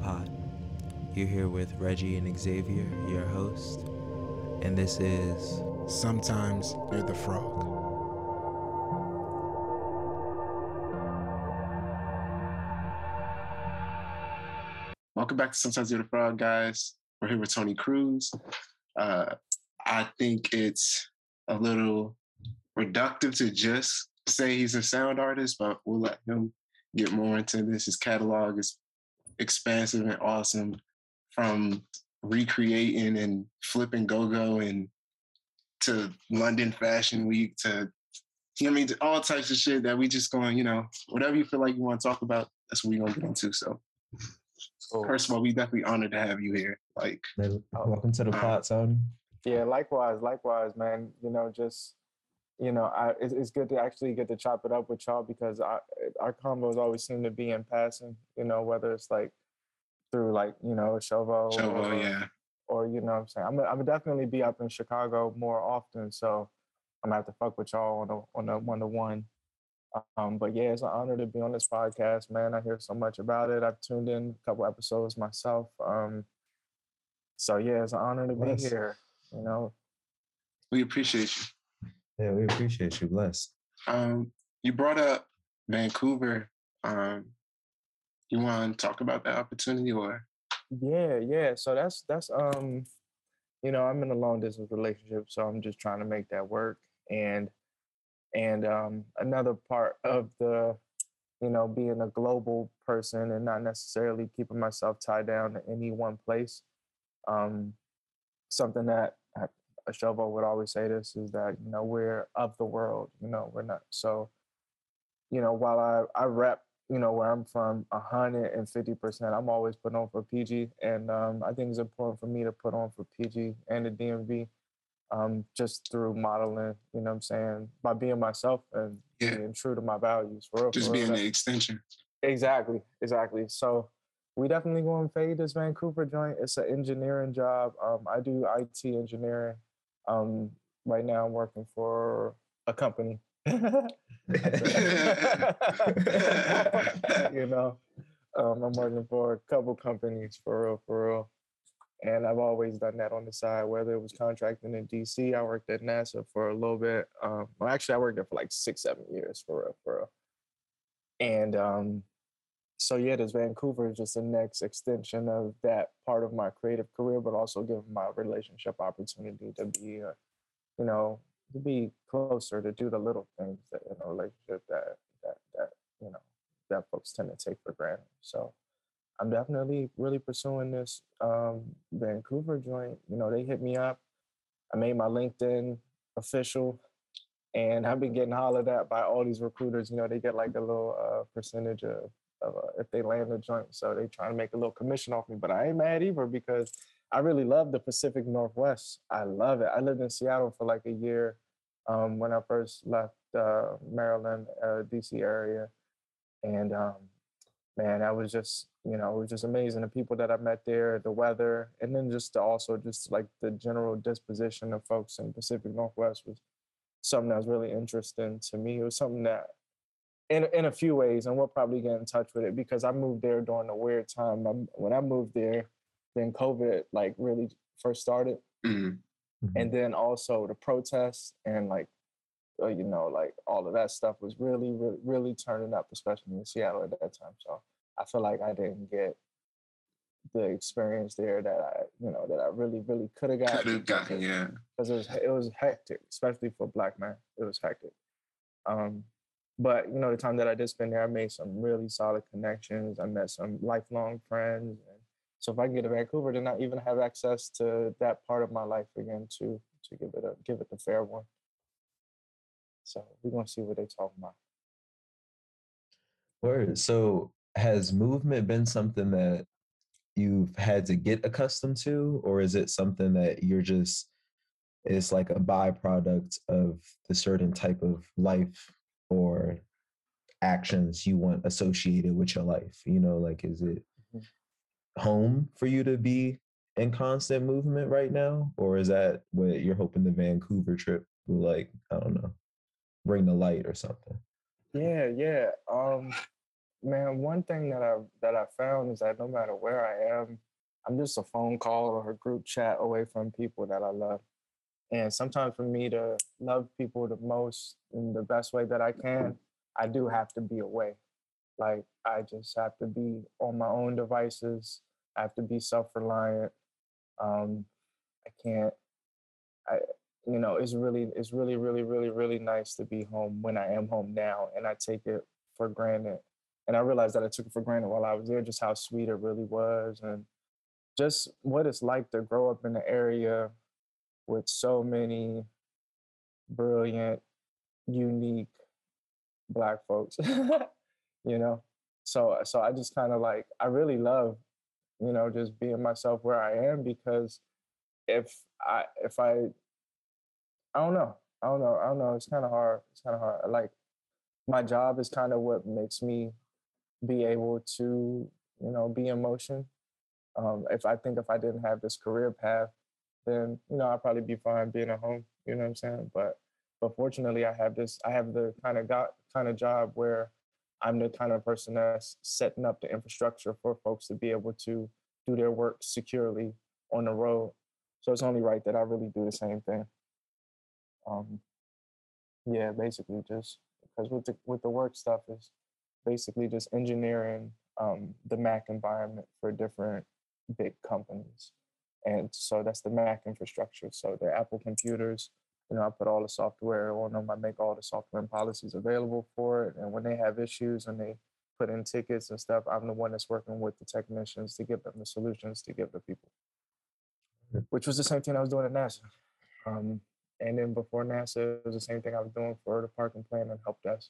to pod. You're here with Reggie and Xavier, your host, and this is Sometimes You're the Frog. Welcome back to Sometimes You're the Frog, guys. We're here with Tony Cruz. Uh, I think it's a little reductive to just say he's a sound artist, but we'll let him get more into this. His catalog is expansive and awesome from recreating and flipping go-go and to London Fashion Week to you know I mean all types of shit that we just going, you know, whatever you feel like you want to talk about, that's what we're gonna get into. So Cool. first of all, we definitely honored to have you here. Like Welcome to the um, pot, son. Yeah, likewise, likewise, man. You know, just you know, I it's, it's good to actually get to chop it up with y'all because I, our combos always seem to be in passing. You know, whether it's like through like you know Shovo, Shovo, or, yeah. or you know, what I'm saying I'm gonna- I'm definitely be up in Chicago more often, so I'm gonna have to fuck with y'all on a on a one to one. Um, but yeah, it's an honor to be on this podcast, man. I hear so much about it. I've tuned in a couple episodes myself. Um, so yeah, it's an honor to be here. You know, We appreciate you. Yeah, we appreciate you. Bless. Um, you brought up Vancouver. Um, you want to talk about that opportunity or? Yeah, yeah. So that's that's um, you know, I'm in a long distance relationship, so I'm just trying to make that work. And and um, another part of the, you know, being a global person and not necessarily keeping myself tied down to any one place. Um, something that Ashovo would always say this is that you know we're of the world. You know, we're not so. You know, while I I rep you know where I'm from, hundred and fifty percent. I'm always putting on for PG, and um, I think it's important for me to put on for PG and the DMV, um, just through modeling. You know, what I'm saying by being myself and Yeah. being true to my values. For real, Just for real. being That- the extension. Exactly, exactly. So we definitely going to fade this Vancouver joint. It's an engineering job. Um, I do IT engineering. Um, right now I'm working for a company. you know, um, I'm working for a couple companies for real, for real. And I've always done that on the side, whether it was contracting in DC. I worked at NASA for a little bit. Um, well, actually, I worked there for like six, seven years for real, for real. And um, so yeah, this Vancouver is just the next extension of that part of my creative career, but also giving my relationship opportunity to be, uh, you know, to be closer to do the little things that in a relationship that that that you know that folks tend to take for granted. So I'm definitely really pursuing this um, Vancouver joint. You know, they hit me up. I made my LinkedIn official and I've been getting hollered at by all these recruiters. You know, they get like a little uh, percentage of, if they land a joint, so they trying to make a little commission off me. But I ain't mad either because I really love the Pacific Northwest. I love it. I lived in Seattle for like a year um, when I first left uh, Maryland, uh, DC area, and um, man, that was just you know it was just amazing. The people that I met there, the weather, and then just the, also just like the general disposition of folks in Pacific Northwest was something that was really interesting to me. It was something that, in in a few ways, and we'll probably get in touch with it because I moved there during a weird time. i when I moved there, then COVID like really first started, Mhm. and then also the protests and like, uh, you know, like all of that stuff was really, really, really turning up, especially in Seattle at that time. So I feel like I didn't get the experience there that I, you know, that I really, really could have got Could have gotten, yeah. because it was it was hectic, especially for a black man. It was hectic. Um, but you know, the time that I did spend there, I made some really solid connections. I met some lifelong friends, and so if I can get to Vancouver, then I even have access to that part of my life again to to give it a give it the fair one. So we're gonna see what they're talking about. Word. So has movement been something that you've had to get accustomed to, or is it something that you're just it's like a byproduct of the certain type of life or actions you want associated with your life? You know, like is it Mhm. home for you to be in constant movement right now? Or is that what you're hoping the Vancouver trip will like, I don't know, bring the light or something? Yeah, yeah. Um, man, one thing that I that I found is that no matter where I am, I'm just a phone call or a group chat away from people that I love. And sometimes for me to love people the most in the best way that I can, I do have to be away. Like I just have to be on my own devices. I have to be self-reliant. Um, I can't. I you know it's really it's really really really really nice to be home when I am home now, and I take it for granted. And I realized that I took it for granted while I was there, just how sweet it really was, and just what it's like to grow up in an area with so many brilliant, unique black folks. you know, so so I just kind of like I really love, you know, just being myself where I am because if I if I I don't know. I don't know. I don't know. It's kind of hard. It's kind of hard. Like my job is kind of what makes me be able to, you know, be in motion. Um, if I think if I didn't have this career path, then you know I'd probably be fine being at home. You know what I'm saying? But but fortunately, I have this. I have the kind of got kind of job where I'm the kind of person that's setting up the infrastructure for folks to be able to do their work securely on the road. So it's only right that I really do the same thing. Um, yeah, basically just because with the with the work stuff is basically just engineering um, the Mac environment for different big companies, and so that's the Mac infrastructure. So the Apple computers, you know, I put all the software on them. I make all the software and policies available for it, and when they have issues and they put in tickets and stuff, I'm the one that's working with the technicians to give them the solutions to give the people. Which was the same thing I was doing at NASA. Um, and then before NASA, it was the same thing I was doing for the parking plan and help desk.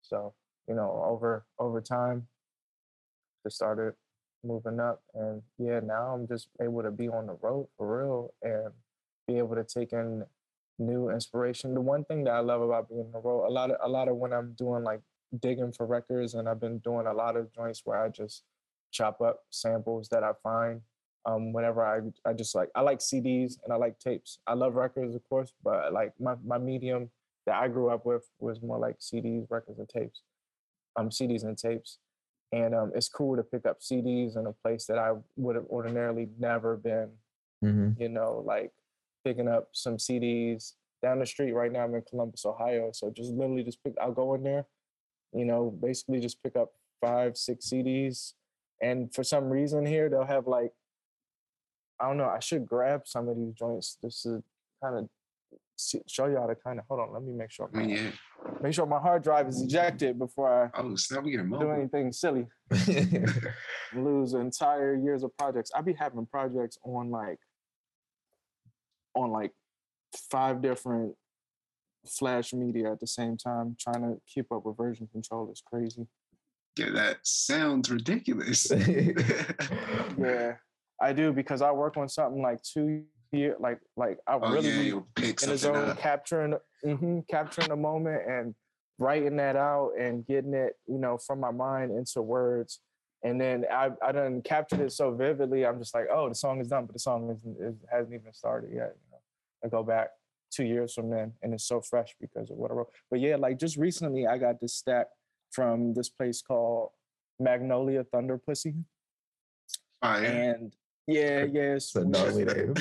So, you know, over over time, just started moving up. And yeah, now I'm just able to be on the road for real and be able to take in new inspiration. The one thing that I love about being on the road, a lot of a lot of when I'm doing like digging for records and I've been doing a lot of joints where I just chop up samples that I find um, whenever I I just like I like CDs and I like tapes. I love records, of course, but like my my medium that I grew up with was more like CDs, records, and tapes. Um, CDs and tapes, and um, it's cool to pick up CDs in a place that I would have ordinarily never been. Mm-hmm. You know, like picking up some CDs down the street. Right now, I'm in Columbus, Ohio, so just literally just pick. I'll go in there, you know, basically just pick up five, six CDs, and for some reason here they'll have like I don't know. I should grab some of these joints just to kind of see, show y'all the kind of. Hold on, let me make sure. I mean, yeah. Make sure my hard drive is ejected before Oh, snap, we I do anything silly. Lose entire years of projects. I be having projects on like on like five different flash media at the same time, trying to keep up with version control is crazy. Yeah, that sounds ridiculous. Yeah, I do because I work on something like two year, like like I Oh, really yeah, be in the zone, up. capturing hmm capturing the moment and writing that out and getting it, you know, from my mind into words. And then I I done captured it so vividly. I'm just like, oh, the song is done, but the song isn't, it hasn't even started yet. You know, I go back two years from then, and it's so fresh because of what I wrote. But yeah, like just recently, I got this stack from this place called Magnolia Thunder Pussy, Fire. and yeah, yeah, it's It's a gnarly name.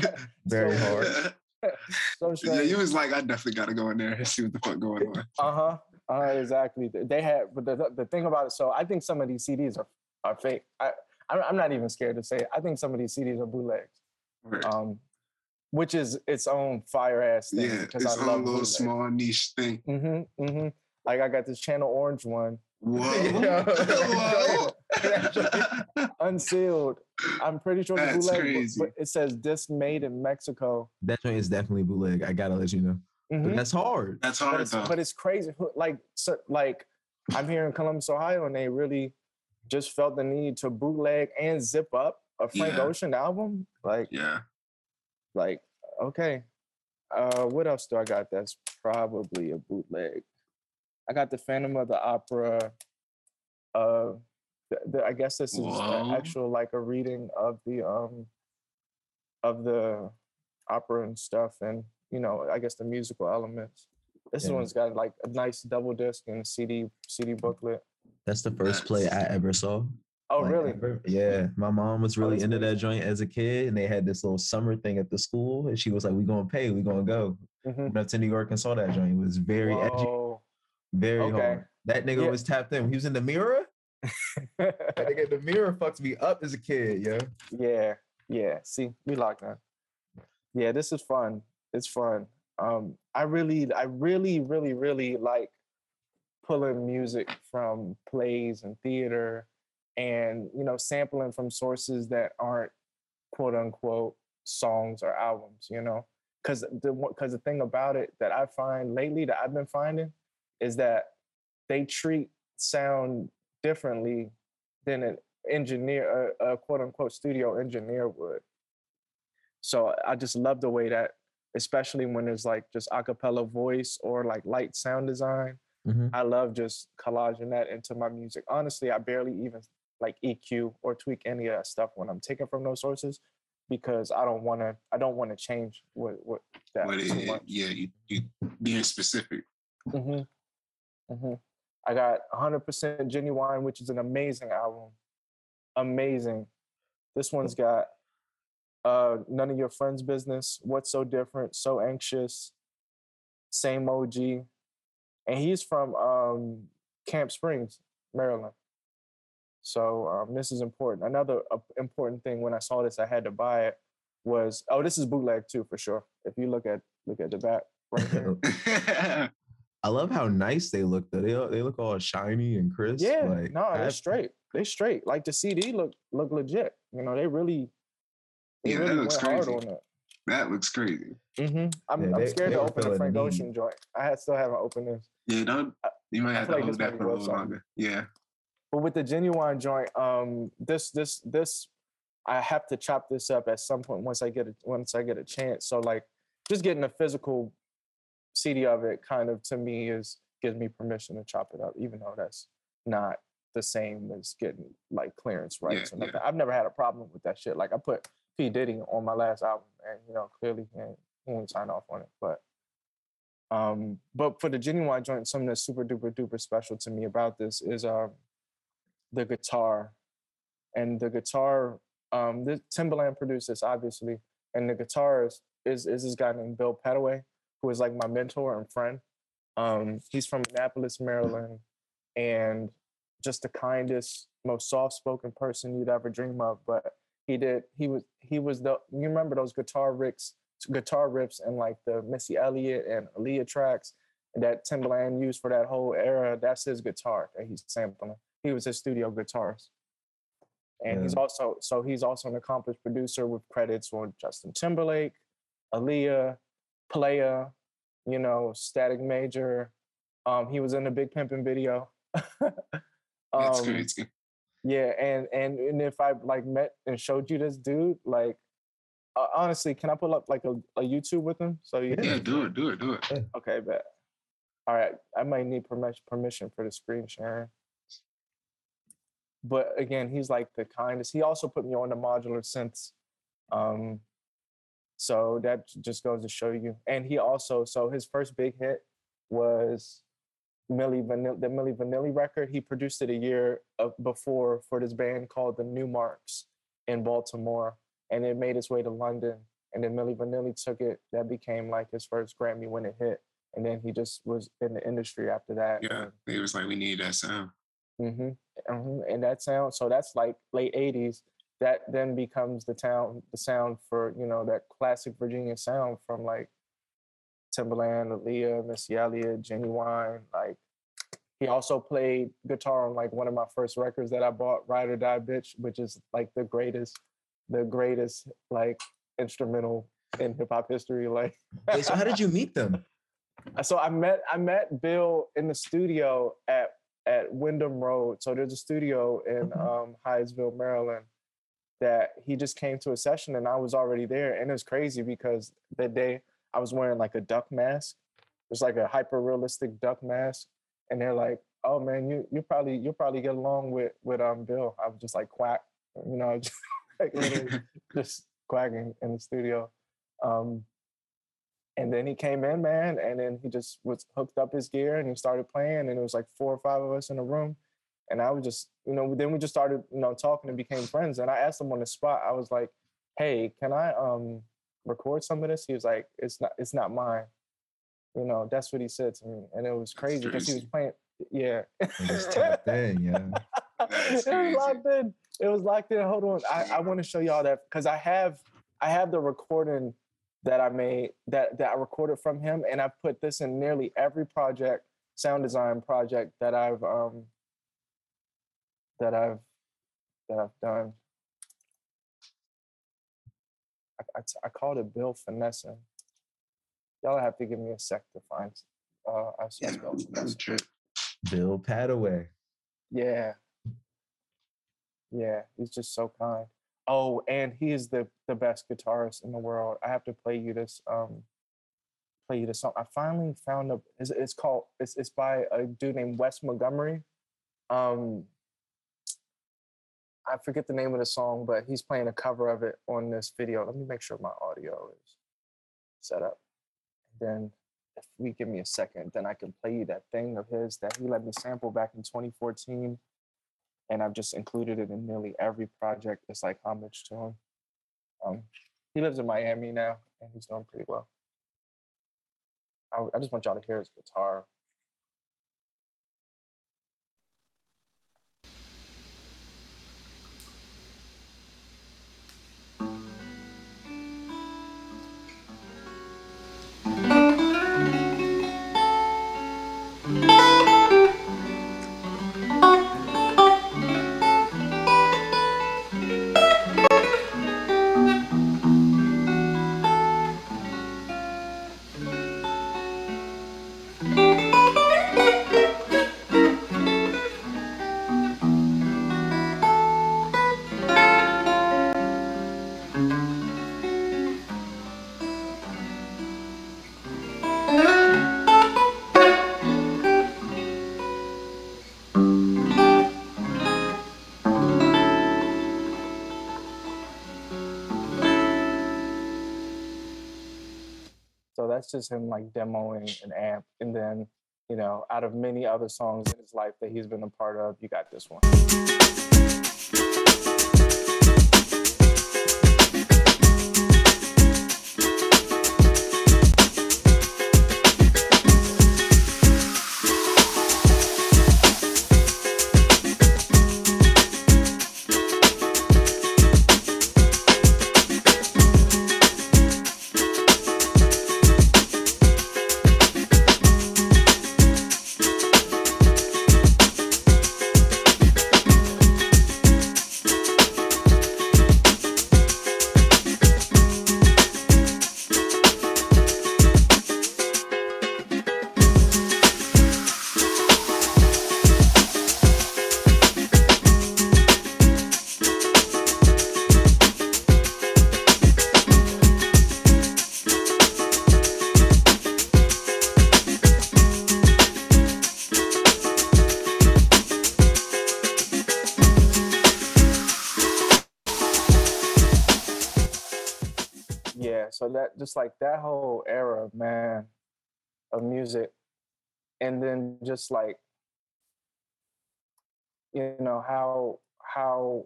Very So- hard. so yeah, you was like, I definitely got to go in there and see what the fuck going on. Uh huh. Uh, exactly. They had, but the, the thing about it, so I think some of these CDs are, are fake. I, I'm I'm not even scared to say it. I think some of these CDs are bootlegs, Word. um, which is its own fire ass thing yeah, it's I a love little bootlegs. small niche thing. Mm-hmm, mm-hmm. Like I got this Channel Orange one, Whoa. Yeah. Whoa. unsealed. I'm pretty sure it's That's bootleg, but- crazy. but it says disc made in Mexico. That joint is definitely bootleg. I gotta let you know. Mhm. But that's hard. That's but hard it's, though. but it's crazy. Like, so, like I'm here in Columbus, Ohio, and they really just felt the need to bootleg and zip up a Frank Yeah. Ocean album. Like, yeah. like okay. Uh, what else do I got? That's probably a bootleg. I got the Phantom of the Opera. Uh, the, the, I guess this is Whoa. an actual like a reading of the um of the opera and stuff, and you know, I guess the musical elements. This Yeah. one's got like a nice double disc and CD CD booklet. That's the first play I ever saw. Oh, like, really? ever. Yeah, my mom was really that's into crazy. that joint as a kid, and they had this little summer thing at the school, and she was like, "We gonna pay, we gonna go." Mhm. Went up to New York and saw that joint. It was very edgy, Whoa. Very Okay. hard. That nigga Yeah. was tapped in. He was in the mirror. That nigga in the mirror fucked me up as a kid, yo. Yeah, yeah. See, we locked in. Yeah, this is fun. It's fun. Um, I really, I really, really, really like pulling music from plays and theater, and you know, sampling from sources that aren't quote unquote songs or albums. You know, because the because the thing about it that I find lately that I've been finding is that they treat sound differently than an engineer, a, a quote unquote studio engineer would. So I just love the way that, especially when there's like just a cappella voice or like light sound design, Mhm. I love just collaging that into my music. Honestly, I barely even like EQ or tweak any of that stuff when I'm taking from those sources because I don't want to. I don't want to change what what that But too it, yeah, you you being specific. hmm hmm I got 100% Ginuwine, which is an amazing album. Amazing. This one's got uh, None of Your Friends' Business, What's So Different, So Anxious, Same Ol' G. And he's from um, Camp Springs, Maryland. So um, this is important. Another uh, important thing when I saw this, I had to buy it was oh, this is bootleg too for sure. If you look at look at the back right here. I love how nice they look. Though they they look all shiny and crisp. Yeah, like, no, they're have- straight. They straight. Like the CD look look legit. You know, they really they Yeah, that looks crazy. on that looks crazy. hmm I'm, Yeah, I'm they- scared they to open the feeling Frank Ocean need. joint. I had, still haven't opened this. Yeah, don't you might have to like hold this that for a little something. longer. Yeah. But with the Ginuwine joint, um, this this this I have to chop this up at some point once I get a once I get a chance. So like just getting a physical CD of it kind of to me is gives me permission to chop it up, even though that's not the same as getting like clearance rights Yeah, or nothing. I've never had a problem with that shit. Like I put P. Diddy on my last album and you know, clearly he ain't signed off on it. But um, but for the Ginuwine joint, something that's super duper duper special to me about this is um the guitar. And the guitar, um, the Timbaland produced this obviously, and the guitar is is, is this guy named Bill Pettaway, who is like my mentor and friend. Um, he's from Annapolis, Maryland, and just the kindest, most soft-spoken person you'd ever dream of. But he did, he was, he was the. You remember those guitar riffs, guitar riffs, and like the Missy Elliott and Aaliyah tracks that Timbaland used for that whole era. That's his guitar that he's sampling. He was his studio guitarist, and he's also so he's also an accomplished producer with credits on Justin Timberlake, Aaliyah, Playa, you know, Static Major. Um, he was in the Big Pimpin' video. That's Um, crazy. Yeah, and and and if I like met and showed you this dude, like uh, honestly, can I pull up like a, a YouTube with him? So you Yeah, do it, do it, do it. Okay, bet. All right, I might need permission permission for the screen sharing. But again, he's like the kindest. He also put me on the modular synths. Um, so that just goes to show you. And he also, so his first big hit was Milli Vanilli, the Milli Vanilli record. He produced it a year of, before for this band called the Numarx in Baltimore, and it made its way to London. And then Milli Vanilli took it. That became like his first Grammy winning hit. And then he just was in the industry after that. Yeah. he was like we need that sound. hmm hmm And that sound, so that's like late '80s. That then becomes the town, the sound for you know that classic Virginia sound from like Timbaland, Aaliyah, Missy Elliott, Ginuwine. Like he also played guitar on like one of my first records that I bought, "Ride or Die Bitch," which is like the greatest, the greatest like instrumental in hip hop history. Like Wait, so how did you meet them? so I met I met Bill in the studio at at Wyndham Road. So there's a studio in Okay. um, Hyattsville, Maryland, that he just came to a session and I was already there. And it was crazy because that day I was wearing like a duck mask. It's like a hyper realistic duck mask. And they're like, "Oh man, you you probably you probably get along with with um Bill." I was just like quack, you know, just like literally just quacking in the studio. Um, and then he came in, man, and then he just was hooked up his gear and he started playing. And it was like four or five of us in a room. And I was just, you know, then we just started, you know, talking and became friends. And I asked him on the spot, I was like, hey, can I um record some of this? He was like, it's not, it's not mine. You know, that's what he said to me. And it was crazy because he was playing, yeah. Tapped in, yeah. It was locked in. It was locked in. Hold on. I, I want to show y'all that because I have I have the recording that I made that that I recorded from him, and I put this in nearly every project, sound design project that I've um that I've that I've done. I, I, I called it Bill Finessing. Y'all have to give me a sec to find. Uh, I Yeah, spelled that's finessing. true. Bill Pettaway. Yeah. Yeah, he's just so kind. Oh, and he is the the best guitarist in the world. I have to play you this um play you this song. I finally found a it's, it's called it's it's by a dude named Wes Montgomery. Um I forget the name of the song, but he's playing a cover of it on this video. Let me make sure my audio is set up. And Then if we give me a second, then I can play you that thing of his that he let me sample back in 2014. And I've just included it in nearly every project. It's like homage to him. Um, he lives in Miami now and he's doing pretty well. I, I just want y'all to hear his guitar. That's just him like demoing an amp. And then, you know, out of many other songs in his life that he's been a part of, you got this one. Just like that whole era man of music. And then just like you know how how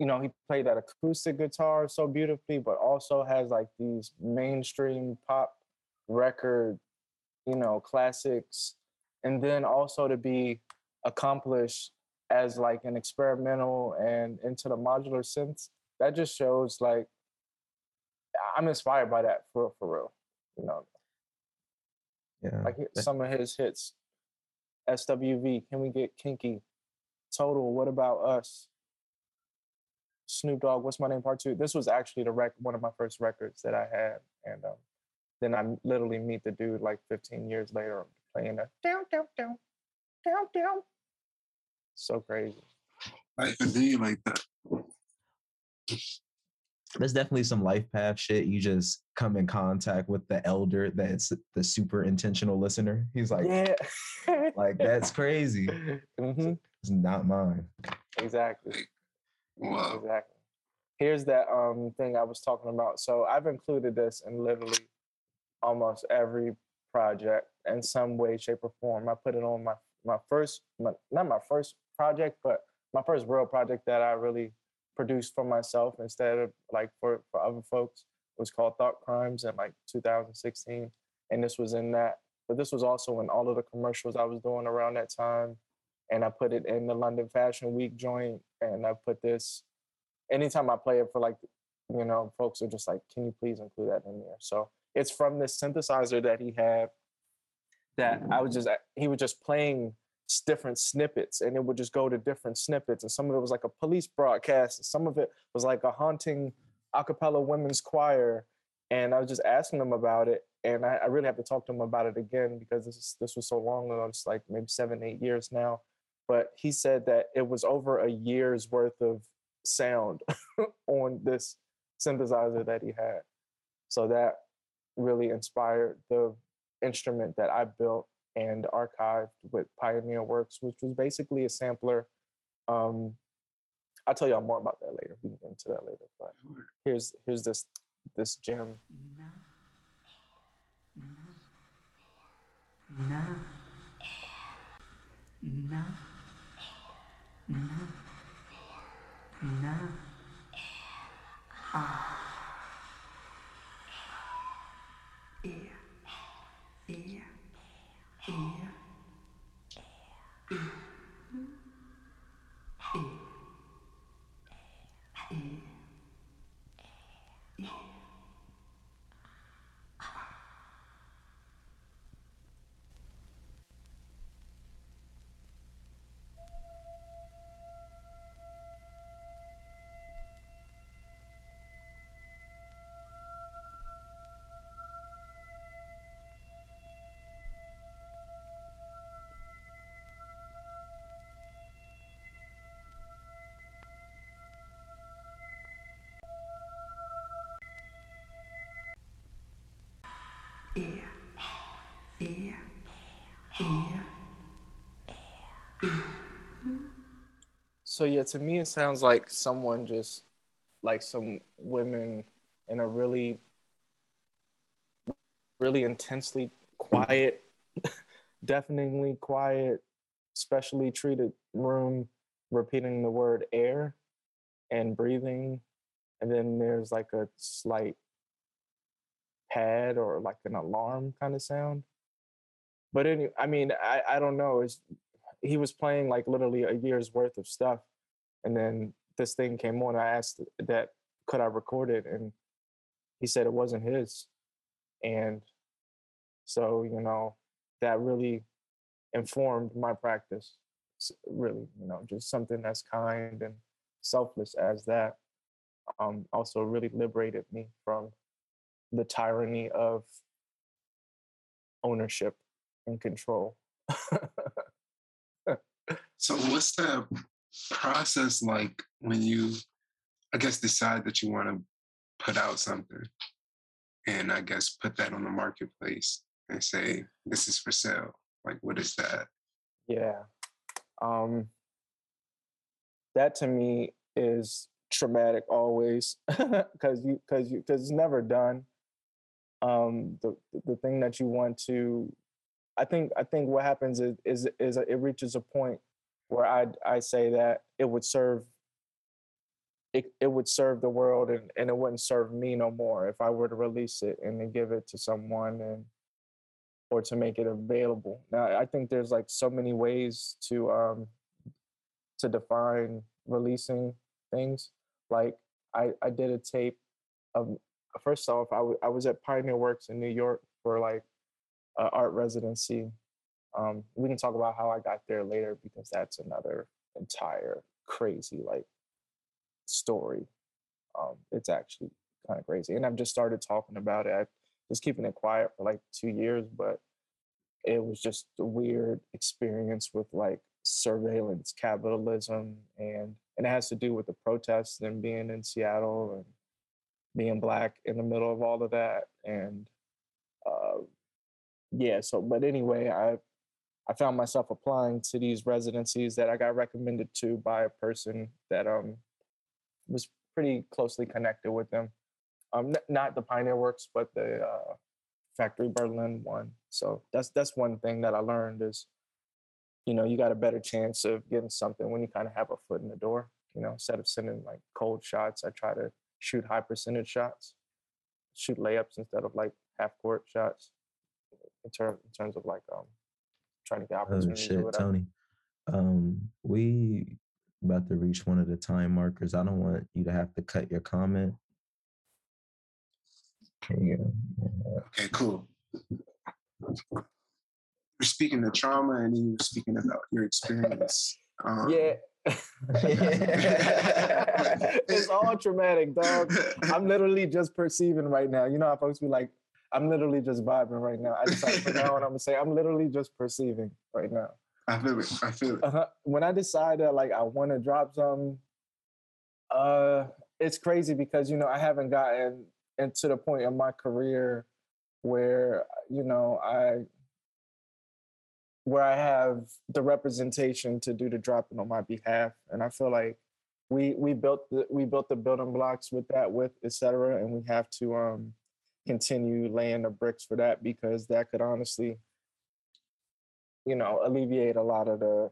you know he played that acoustic guitar so beautifully but also has like these mainstream pop record you know classics. And then also to be accomplished as like an experimental and into the modular synths that just shows like I'm inspired by that for for real. You know, Yeah. like some of his hits. SWV, can we get kinky? Total, what about us? Snoop Dogg, what's my name? Part two. This was actually the rec one of my first records that I had, and um, then I literally meet the dude like 15 years later playing a down down down down down. So crazy. I even do you like that. There's definitely some life path shit. You just come in contact with the elder that's the super intentional listener. He's like, yeah. like that's crazy. hmm It's not mine. Exactly. Wow. Exactly. Here's that um thing I was talking about. So I've included this in literally almost every project in some way, shape, or form. I put it on my my first, my, not my first project, but my first real project that I really produced for myself instead of like for for other folks It was called Thought Crimes in like 2016, and this was in that. But this was also in all of the commercials I was doing around that time, and I put it in the London Fashion Week joint, and I put this. Anytime I play it for like, you know, folks are just like, "Can you please include that in there?" So it's from this synthesizer that he had that mm-hmm. I was just he was just playing different snippets and it would just go to different snippets and some of it was like a police broadcast some of it was like a haunting a cappella women's choir and I was just asking them about it and I, I really have to talk to him about it again because this is, this was so long ago it's like maybe seven eight years now but he said that it was over a year's worth of sound on this synthesizer that he had. So that really inspired the instrument that I built and archived with Pioneer Works, which was basically a sampler. Um, I'll tell y'all more about that later. We can get into that later. But here's here's this this gem. Here. So yeah, to me it sounds like someone just like some women in a really really intensely quiet, deafeningly quiet, specially treated room repeating the word air and breathing. And then there's like a slight pad or like an alarm kind of sound. But any, I mean, I, I don't know. It's, he was playing like literally a year's worth of stuff. And then this thing came on. I asked that, could I record it? And he said it wasn't his. And so, you know, that really informed my practice. Really, you know, just something that's kind and selfless as that um, also really liberated me from the tyranny of ownership and control. so, what's the process like when you, I guess, decide that you want to put out something and I guess put that on the marketplace and say, this is for sale? Like, what is that? Yeah. Um, that to me is traumatic always because you because you because it's never done um the the thing that you want to i think i think what happens is is is it reaches a point where i i say that it would serve it, it would serve the world and, and it wouldn't serve me no more if i were to release it and then give it to someone and or to make it available now i think there's like so many ways to um to define releasing things like i i did a tape of first off, I, w- I was at Pioneer Works in New York for like uh, art residency. Um, we can talk about how I got there later because that's another entire crazy like story. Um, it's actually kind of crazy, and I've just started talking about it. I just keeping it quiet for like two years, but it was just a weird experience with like surveillance capitalism and and it has to do with the protests and being in Seattle and being black in the middle of all of that and uh, yeah so but anyway i i found myself applying to these residencies that i got recommended to by a person that um was pretty closely connected with them um n- not the pioneer works but the uh, factory berlin one so that's that's one thing that i learned is you know, you got a better chance of getting something when you kind of have a foot in the door. You know, instead of sending like cold shots, I try to shoot high percentage shots, shoot layups instead of like half court shots. In terms in terms of like um trying to get Oh opportunities. or shit, whatever. Tony. Um, we about to reach one of the time markers. I don't want you to have to cut your comment. There. Yeah. Okay, cool. You're speaking of trauma, and you were speaking about your experience. Um, Yeah. it's all traumatic, dog. I'm literally just perceiving right now. You know how folks be like, I'm literally just vibing right now. I decided from now on, I'm gonna say I'm literally just perceiving right now. I feel it. I feel it. Uh-huh. When I decide that like I want to drop something, uh, it's crazy because you know I haven't gotten into the point in my career where you know I where I have the representation to do the dropping on my behalf, and I feel like we we built the we built the building blocks with that with et cetera, and we have to um continue laying the bricks for that because that could honestly you know alleviate a lot of the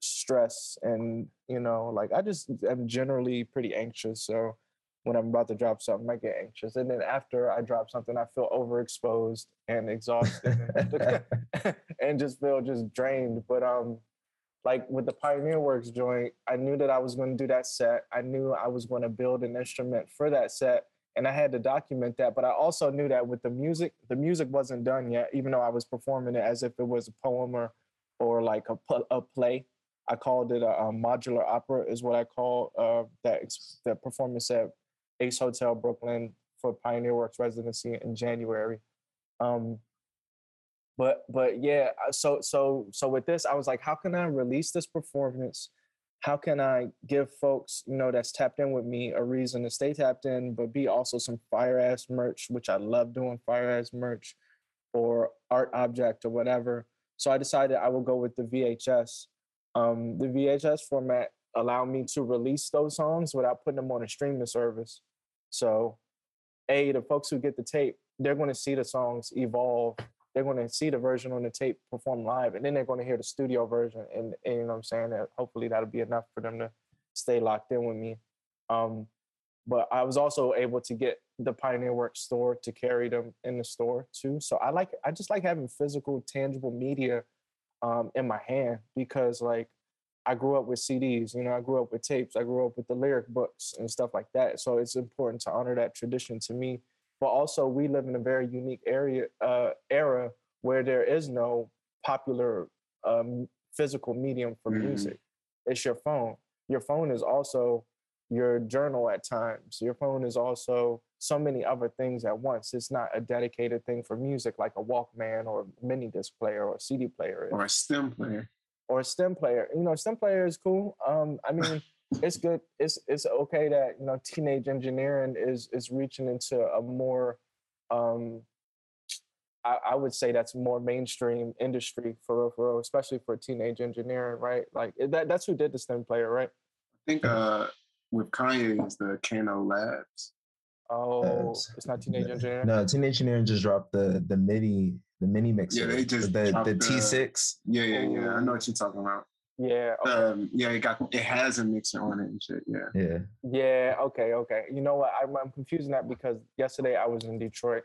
stress and you know like i just am generally pretty anxious. So when i'm about to drop something i get anxious. And then after i drop something i feel overexposed and exhausted and, just feel just drained. But um like with the pioneer works joint i knew that i was going to do that set. I knew i was going to build an instrument for that set and I had to document that. But I also knew that with the music, the music wasn't done yet, even though I was performing it as if it was a poem or, or like a, a play. I called it a, a modular opera, is what I call uh, that that performance at Ace Hotel Brooklyn for Pioneer Works residency in January. Um, but but yeah, so so so with this, I was like, how can I release this performance? How can I give folks, you know, that's tapped in with me a reason to stay tapped in, but be also some fire ass merch, which I love doing fire ass merch or art object or whatever. So I decided I will go with the VHS. Um, the VHS format allowed me to release those songs without putting them on a streaming service. So, A, the folks who get the tape, they're going to see the songs evolve they're going to see the version on the tape perform live and then they're going to hear the studio version and, and you know what i'm saying? That hopefully that'll be enough for them to stay locked in with me. Um, but i was also able to get the pioneer work store to carry them in the store too. So i like i just like having physical tangible media um, in my hand because like i grew up with cds you know i grew up with tapes i grew up with the lyric books and stuff like that. So it's important to honor that tradition to me but also we live in a very unique area uh, era where there is no popular um, physical medium for Mhm. music. It's your phone. Your phone is also your journal at times. Your phone is also so many other things at once. It's not a dedicated thing for music like a Walkman or mini disc player or CD player Or a STEM player. or a STEM player. You know, STEM player is cool. Um, I mean, it's good. It's it's okay that you know teenage engineering is is reaching into a more, um, I, I would say that's more mainstream industry for real, for real, especially for teenage engineering, right? Like that that's who did the STEM player, right? I think uh, with Kanye is the Kano Labs. Oh, Labs. it's not teenage engineering. No, Teenage Engineering just dropped the the mini the mini mixer. Yeah, they just the the the- T six. Yeah, yeah, yeah. I know what you're talking about. Yeah. Okay. Um, yeah, it got it has a mixer on it and shit. Yeah. Yeah. Yeah, okay, okay. You know what? I'm, I'm confusing that because yesterday I was in Detroit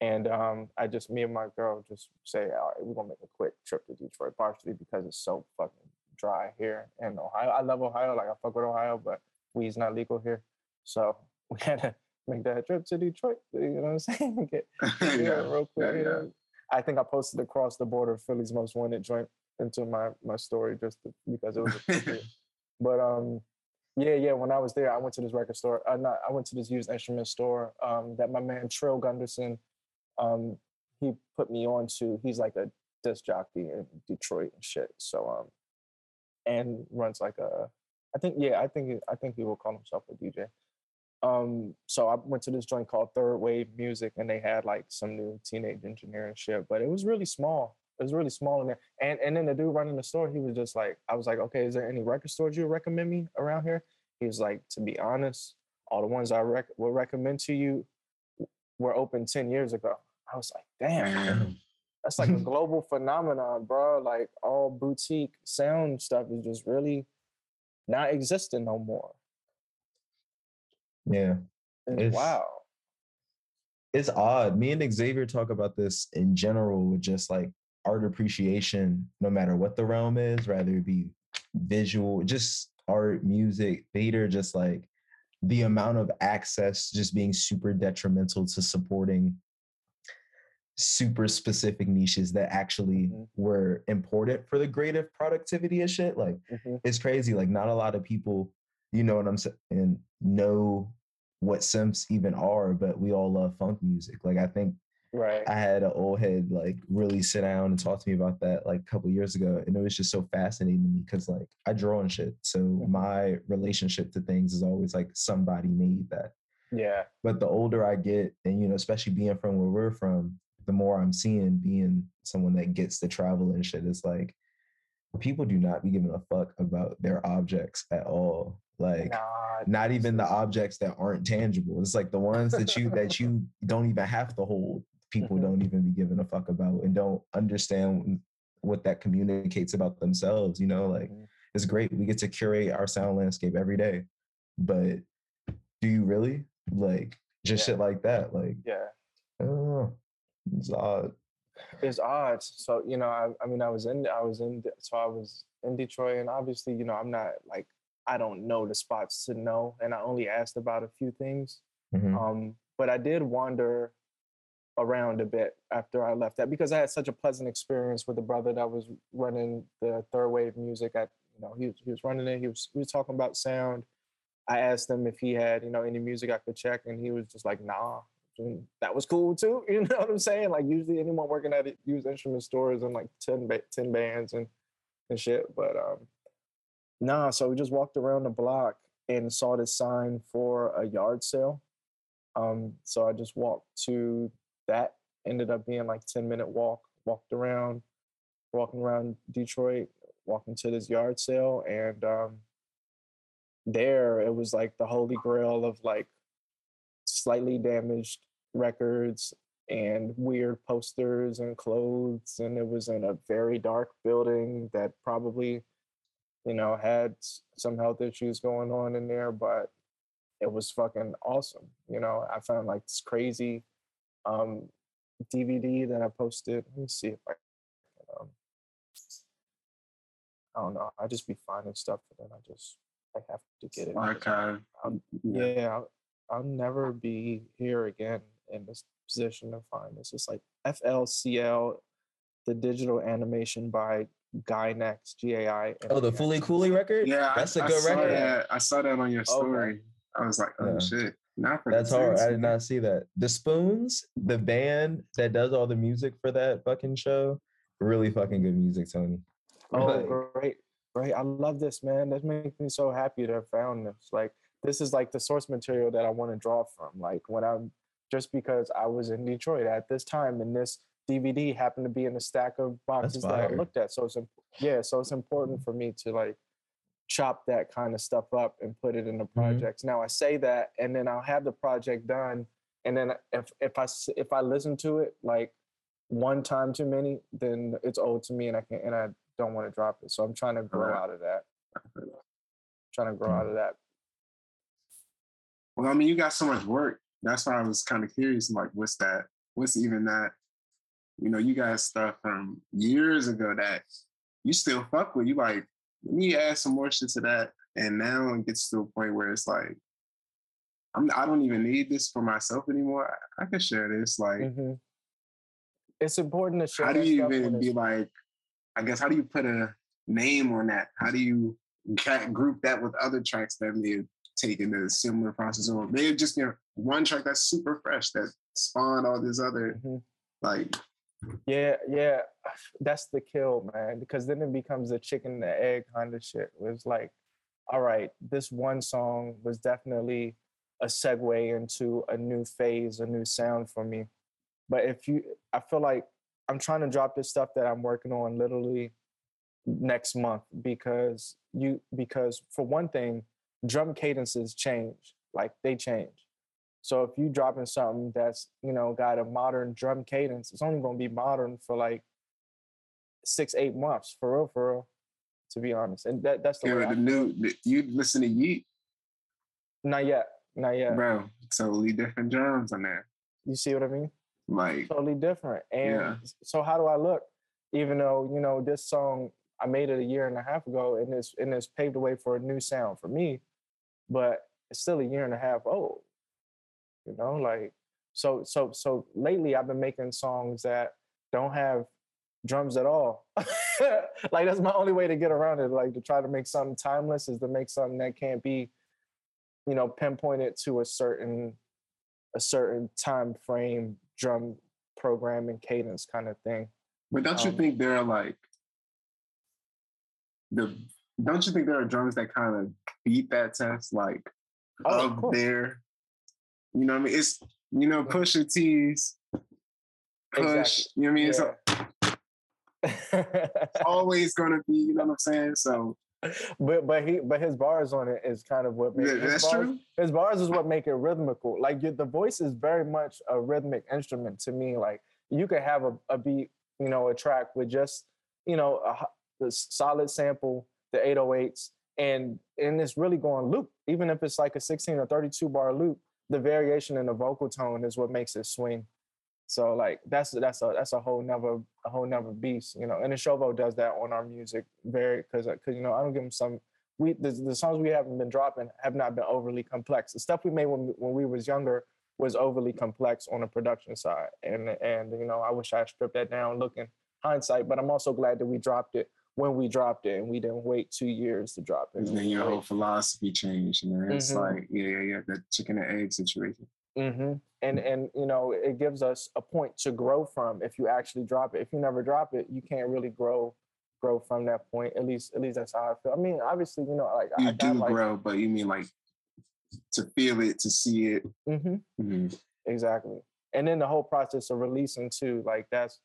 and um, I just, me and my girl just say, all right, we're going to make a quick trip to Detroit, partially because it's so fucking dry here in Ohio. I love Ohio, like I fuck with Ohio, but weed's not legal here. So we had to make that trip to Detroit, you know what I'm saying? Get, yeah, yeah. real quick. yeah, you yeah. know. I think I posted across the border Philly's most wanted joint into my my story just to, because it was but um yeah yeah when I was there I went to this record store uh, not I went to this used instrument store um that my man Trill Gunderson um he put me on to. He's like a disc jockey in Detroit and shit. So um and runs like a I think yeah I think I think he will call himself a DJ um so i went to this joint called third wave music and they had like some new teenage engineering shit but it was really small it was really small in there and and then the dude running the store he was just like i was like okay is there any record stores you recommend me around here he was like to be honest all the ones i rec- will recommend to you were open 10 years ago i was like damn that's like a global phenomenon, bro. Like all boutique sound stuff is just really not existing no more. Yeah. It's- wow. it's odd. Me and Xavier talk about this in general with just like art appreciation, no matter what the realm is, rather it be visual, just art, music, theater, just like the amount of access just being super detrimental to supporting super specific niches that actually Mhm. were important for the creative productivity and shit. Like Mhm. it's crazy. Like not a lot of people, you know what I'm saying, know what synths even are, but we all love funk music. Like I think Right. I had an old head like really sit down and talk to me about that like a couple years ago, and it was just so fascinating to me because like I draw and shit, so Mhm. my relationship to things is always like somebody made that. Yeah. But the older I get, and you know, especially being from where we're from, the more I'm seeing being someone that gets to travel and shit, is like people do not be giving a fuck about their objects at all. Like Nah, not even the objects that aren't tangible. It's like the ones that you that you don't even have to hold. People Mhm. don't even be giving a fuck about and don't understand what that communicates about themselves. You know, like Mhm. it's great. We get to curate our sound landscape every day, but do you really like just Yeah. shit like that? Like, Yeah. I don't know. It's odd. it's odd. So you know, I, I mean, I was in, I was in, so I was in Detroit, and obviously, you know, I'm not like I don't know the spots to know, and I only asked about a few things. Mhm. Um, but I did wander around a bit after I left that because I had such a pleasant experience with the brother that was running the third wave music. at you know, he was, he was running it. He was, he was talking about sound. I asked him if he had, you know, any music I could check, and he was just like, "Nah." And that was cool too. You know what I'm saying? Like usually anyone working at it use instrument stores and like 10, ba- 10 bands and and shit. But um, nah. So we just walked around the block and saw this sign for a yard sale. Um, so I just walked to that. Ended up being like 10 minute walk. Walked around, walking around Detroit, walking to this yard sale, and um, there it was like the holy grail of like slightly damaged records and weird posters and clothes and it was in a very dark building that probably you know had some health issues going on in there but it was fucking awesome you know i found like this crazy um dvd that i posted let me see if i can um, i don't know i just be finding stuff and then i just i have to get it because Archive. Um, Yeah. yeah, I'll, I'll never be here again in this position to find this. It's like FLCL, the digital animation by Gainax, G A I. Oh, the Fooly Cooly record. Yeah, that's a a good saw record. That. I saw that on your Okay. story. I was like, oh Yeah. shit. Not for That's hard. I did not see that. The Spoons, the band that does all the music for that fucking show, really fucking good music, Tony. Oh, Like, great, great! I love this, man. That makes me so happy to have found this. Like, this is like the source material that I want to draw from. Like when I'm just because I was in Detroit at this time, and this DVD happened to be in a stack of boxes that I looked at. So it's imp- yeah, so it's important for me to like chop that kind of stuff up and put it into projects. Now I say that, and then I'll have the project done, and then if if I if I listen to it like one time too many, then it's old to me, and I can and I don't want to drop it. So I'm trying to grow Right. out of that. Trying to grow Mm. out of that. Well, I mean, you got so much work. That's why I was kind of curious. Like, what's that? What's even that? You know, you got stuff from years ago that you still fuck with. You like, let me add some more shit to that. And now it gets to a point where it's like, I'm, I don't even need this for myself anymore. I, I can share this. Like, Mhm. It's important to share. how do you even be like, I guess, how do you put a name on that? How do you group that with other tracks that may have taken a similar process or may have just been one track that's super fresh that spawned all this other, Mhm. like, Yeah, yeah, that's the kill, man. Because then it becomes a chicken and the egg kind of shit. It's like, all right, this one song was definitely a segue into a new phase, a new sound for me. But if you, I feel like I'm trying to drop this stuff that I'm working on literally next month because you because for one thing, drum cadences change, like they change. So if you dropping something that's you know got a modern drum cadence, it's only gonna be modern for like six eight months for real for real. To be honest, and that that's the Yeah, way. the I, new the, you listen to Yeet, not yet, not yet. bro. Totally different drums on there. You see what I mean? Like totally different. And Yeah. so how do I look? Even though, you know, this song I made it a year and a half ago and it's and it's paved the way for a new sound for me, but it's still a year and a half old. You know, like so so so lately I've been making songs that don't have drums at all. like that's my only way to get around it. Like to try to make something timeless is to make something that can't be, you know, pinpointed to a certain a certain time frame drum programming cadence kind of thing. But don't you Um, think there are like the don't you think there are drums that kind of beat that test like Oh, of of their you know what I mean? It's you know, Pusha T's push, Exactly. you know what I mean? It's Yeah. always gonna be, you know what I'm saying? So but but he but his bars on it is kind of what makes yeah, that's bars, true. His bars is what make it rhythmical. Like your, the voice is very much a rhythmic instrument to me. Like you could have a, a beat, you know, a track with just you know a, the solid sample, the 808s, and and it's really going loop. Even if it's like a 16 or 32 bar loop, the variation in the vocal tone is what makes it swing. So like that's that's a that's a whole never a whole never beast, you know. And the Shovo does that on our music very because because uh, you know I don't give him some we the, the songs we haven't been dropping have not been overly complex. The stuff we made when when we was younger was overly complex on the production side, and and you know I wish I stripped that down looking hindsight. But I'm also glad that we dropped it when we dropped it, and we didn't wait two years to drop it. And then your whole philosophy changed. And then it's Mhm. like, yeah, yeah, yeah, the chicken and egg situation. hmm And and you know it gives us a point to grow from if you actually drop it. If you never drop it, you can't really grow grow from that point. At least at least that's how I feel. I mean, obviously, you know, like You I do like grow, but you mean like to feel it, to see it. hmm Mhm. exactly. And then the whole process of releasing too, like that's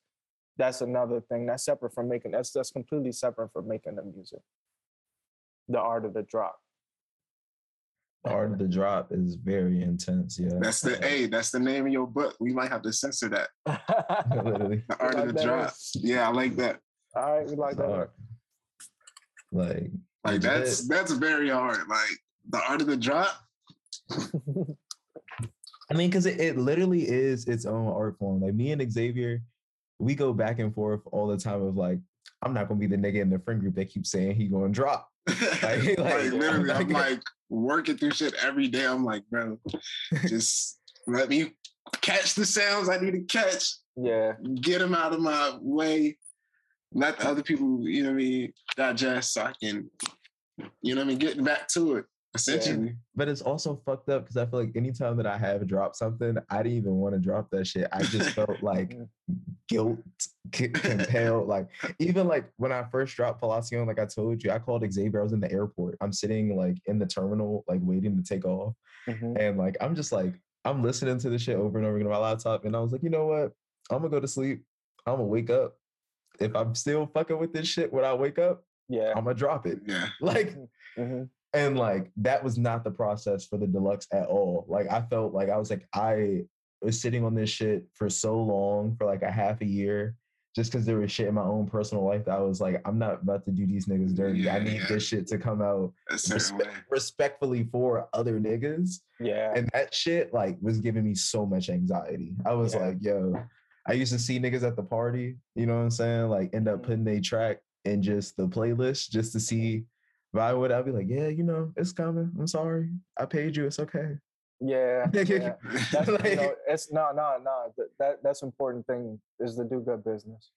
that's another thing that's separate from making that's that's completely separate from making the music. The art of the drop. The art of the drop is very intense. Yeah, That's the hey, that's the name of your book. We might have to censor that. literally. The art like of the that? drop. Yeah, I like that. All right, we like the that. art. Like Like that's legit. that's very hard. Like the art of the drop. I mean, because it, it literally is its own art form. Like me and Xavier, we go back and forth all the time of like, I'm not gonna be the nigga in the friend group that keeps saying he gonna drop. like, like, literally, I'm like- like working through shit every day. I'm like, bro, just let me catch the sounds I need to catch, yeah. get them out of my way, let the other people, you know what I mean, digest so I can, you know what I mean, get back to it. Essentially, But it's also fucked up because I feel like anytime that I have dropped something, I didn't even want to drop that shit. I just felt like guilt, c- compelled. Like even like when I first dropped Palacion, like I told you, I called Xavier. I was in the airport. I'm sitting like in the terminal, like waiting to take off, Mhm. and like I'm just like I'm listening to the shit over and over again on my laptop, and I was like, you know what? I'm gonna go to sleep. I'm gonna wake up. If I'm still fucking with this shit when I wake up, Yeah. I'm gonna drop it. yeah. Like hmm and like that was not the process for the deluxe at all like i felt like i was like i was sitting on this shit for so long for like a half a year just because there was shit in my own personal life that i was like i'm not about to do these niggas dirty Yeah, i need yeah. this shit to come out A respe- respectfully for other niggas Yeah. and that shit like was giving me so much anxiety i was Yeah. like yo i used to see niggas at the party you know what i'm saying like end up Mhm. putting a track in just the playlist just to see if I would, I'd be like, yeah, you know, it's coming. I'm sorry. I paid you. It's okay. Yeah. yeah. That's, you Like- know, it's no, no, no. That, that that's important thing is to do good business,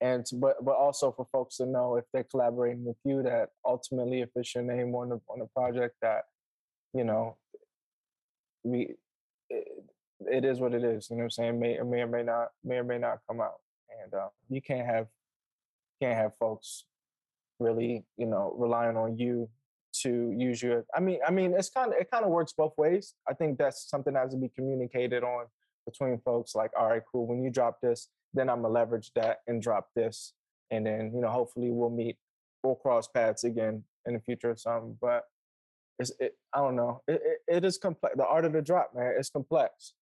and to, but but also for folks to know if they're collaborating with you that ultimately if it's your name on the on the project that you know we it, it is what it is. You know what I'm saying? May or may or may not may or may not come out, and uh, you can't have can't have folks really you know relying on you to use your i mean i mean it's kind of it kind of works both ways i think that's something that has to be communicated on between folks like all right cool when you drop this then i'm gonna leverage that and drop this and then you know hopefully we'll meet we'll cross paths again in the future or something but it's it, I don't know. It, it, it is complex. The art of the drop, man, it's complex.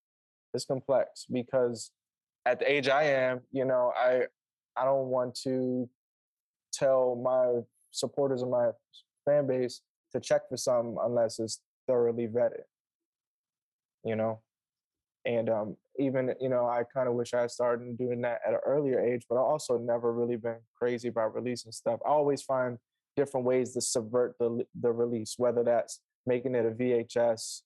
It's complex because at the age I am, you know, I I don't want to tell my supporters and my fan base to check for something unless it's thoroughly vetted. You know, and um, even you know, I kind of wish I started doing that at an earlier age, but I also never really been crazy about releasing stuff. I always find different ways to subvert the the release, whether that's making it a VHS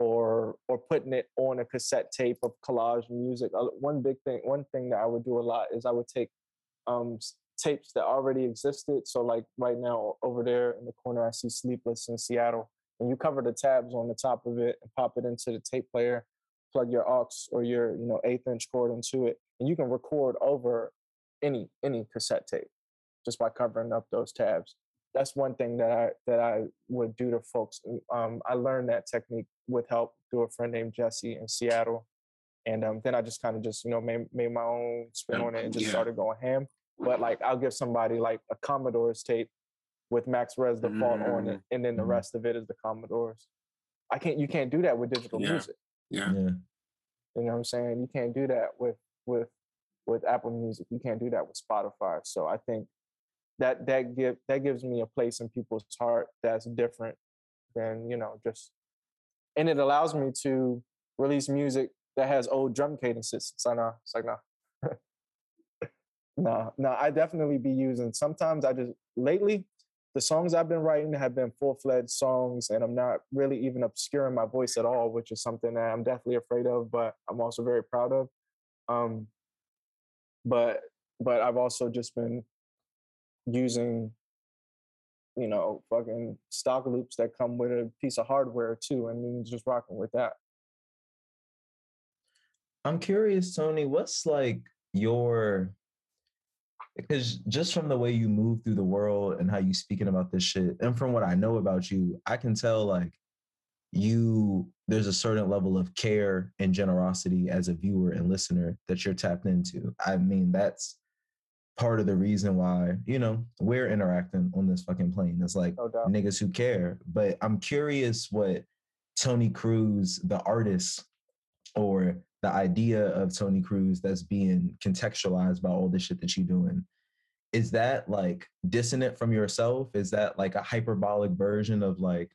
or or putting it on a cassette tape of collage music. Uh, one big thing, one thing that I would do a lot is I would take um, tapes that already existed. So like right now over there in the corner, I see Sleepless in Seattle, and you cover the tabs on the top of it and pop it into the tape player, plug your aux or your you know eighth inch cord into it, and you can record over any any cassette tape just by covering up those tabs that's one thing that I that I would do to folks. Um, I learned that technique with help through a friend named Jesse in Seattle, and um, then I just kind of just you know made made my own spin on it and just Yeah. started going ham. But like I'll give somebody like a Commodore's tape with Max Res default on it, and then the Mhm. rest of it is the Commodores. I can't. You can't do that with digital Yeah. music. Yeah. Yeah. You know what I'm saying? You can't do that with with with Apple Music. You can't do that with Spotify. So I think that that give that gives me a place in people's heart that's different than you know just, and it allows me to release music that has old drum cadences. It's like nah, it's like nah. no, no, I definitely be using. Sometimes I just lately the songs I've been writing have been full fledged songs, and I'm not really even obscuring my voice at all, which is something that I'm definitely afraid of, but I'm also very proud of. Um, but but I've also just been using, you know, fucking stock loops that come with a piece of hardware too, and just rocking with that. I'm curious, Tony, what's like your because just from the way you move through the world and how you speaking about this shit, and from what I know about you, I can tell like you there's a certain level of care and generosity as a viewer and listener that you're tapped into. I mean, that's part of the reason why, you know, we're interacting on this fucking plane. It's like No niggas who care. But I'm curious what Tony Cruz, the artist, or the idea of Tony Cruz that's being contextualized by all the shit that you're doing. Is that like dissonant from yourself? Is that like a hyperbolic version of like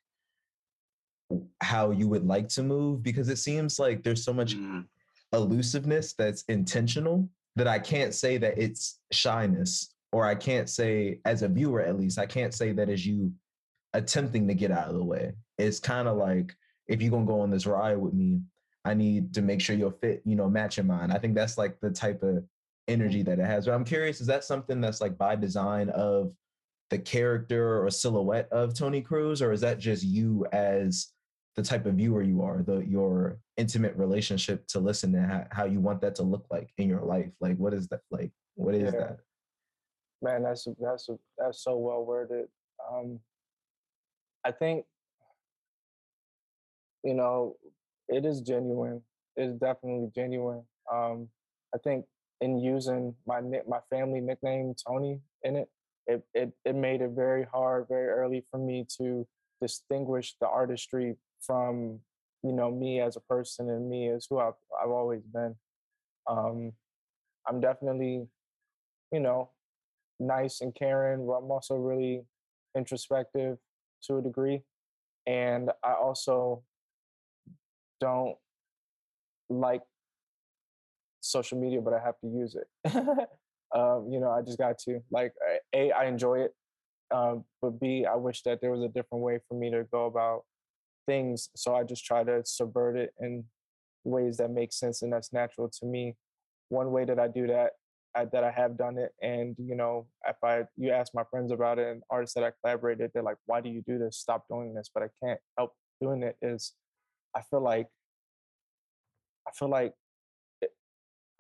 how you would like to move? Because it seems like there's so much Mm. elusiveness that's intentional that I can't say that it's shyness, or I can't say, as a viewer at least, I can't say that as you attempting to get out of the way. It's kind of like if you're gonna go on this ride with me, I need to make sure you'll fit, you know, match in mine. I think that's like the type of energy that it has. But I'm curious, is that something that's like by design of the character or silhouette of Tony Cruz, or is that just you as the type of viewer you are, the your intimate relationship to listen and how, how you want that to look like in your life? Like, what is that like? What is Yeah. that? Man, that's that's that's so well worded. Um, I think you know it is genuine. It's definitely genuine. Um, I think in using my my family nickname Tony in it, it it it made it very hard, very early for me to distinguish the artistry from you know me as a person and me as who I've I've always been. Um, I'm definitely, you know, nice and caring, but I'm also really introspective to a degree. And I also don't like social media, but I have to use it. um, you know, I just got to. Like, A, I enjoy it. Um, but B, I wish that there was a different way for me to go about things. So I just try to subvert it in ways that make sense and that's natural to me. One way that I do that I, that I have done it. And you know, if I you ask my friends about it and artists that I collaborated, they're like, "Why do you do this? Stop doing this." But I can't help doing it. Is I feel like I feel like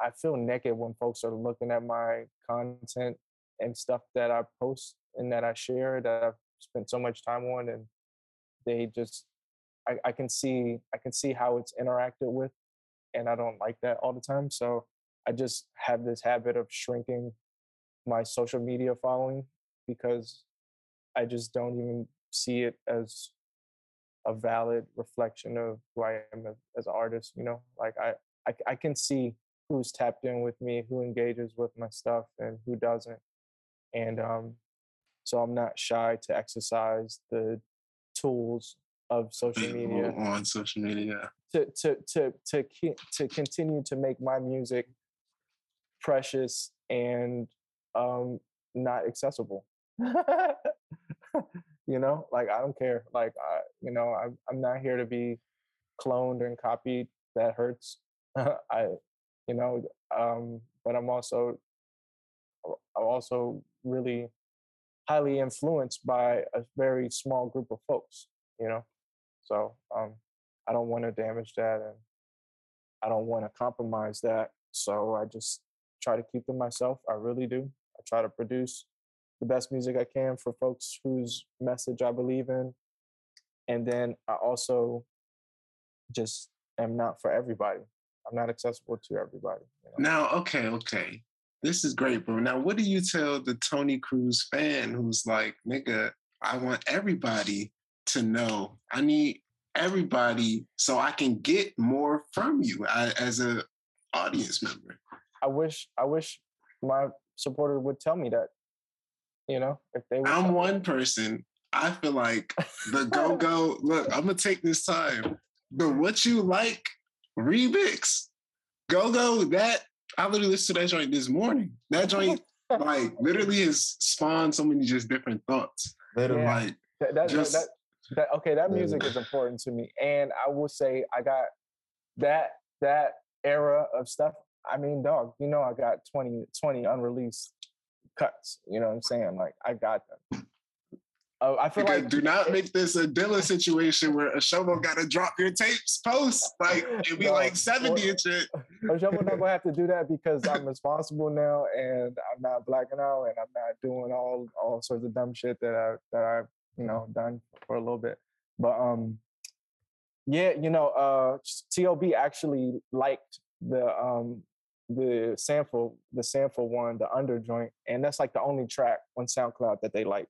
I feel naked when folks are looking at my content and stuff that I post and that I share that I've spent so much time on, and they just I, I can see I can see how it's interacted with, and I don't like that all the time. So I just have this habit of shrinking my social media following because I just don't even see it as a valid reflection of who I am as, as an artist. You know, like I, I I can see who's tapped in with me, who engages with my stuff, and who doesn't. And um, so I'm not shy to exercise the tools of social media on social media to to to to to continue to make my music precious and um not accessible you know like i don't care like i you know i'm, i'm not here to be cloned and copied that hurts. I you know um but i'm also i'm also really highly influenced by a very small group of folks you know? So um i don't want to damage that and i don't want to compromise that. So i just try to keep to myself i really do. I try to produce the best music I can for folks whose message I believe in. And then I also just am not for everybody. I'm not accessible to everybody. You know? Now, okay, okay. This is great, bro. Now, what do you tell the Tony Cruz fan who's like, nigga, I want everybody to know. I need everybody so I can get more from you as a audience member. I wish I wish my supporter would tell me that you know, if they I'm one person. I feel like the go go. look, I'm gonna take this time. The what you like remix, go go. That I literally listened to that joint this morning. That joint, like, literally has spawned so many just different thoughts. Literally, yeah. like, that, that, just, that, that, okay, that music is important to me, and I will say I got that that era of stuff. I mean, dog, you know, I got 20, 20 unreleased cuts. You know what I'm saying? Like I got them. Uh, I feel like do not make this a Dilla situation where a shovel got to drop your tapes post like it be no, like seventy and shit. Shovel not gonna have to do that because I'm responsible now and I'm not blacking out and I'm not doing all all sorts of dumb shit that I that I've you know done for a little bit. But um, yeah, you know, uh, TOB actually liked the um the sample, the sample one, the under joint, and that's like the only track on SoundCloud that they like.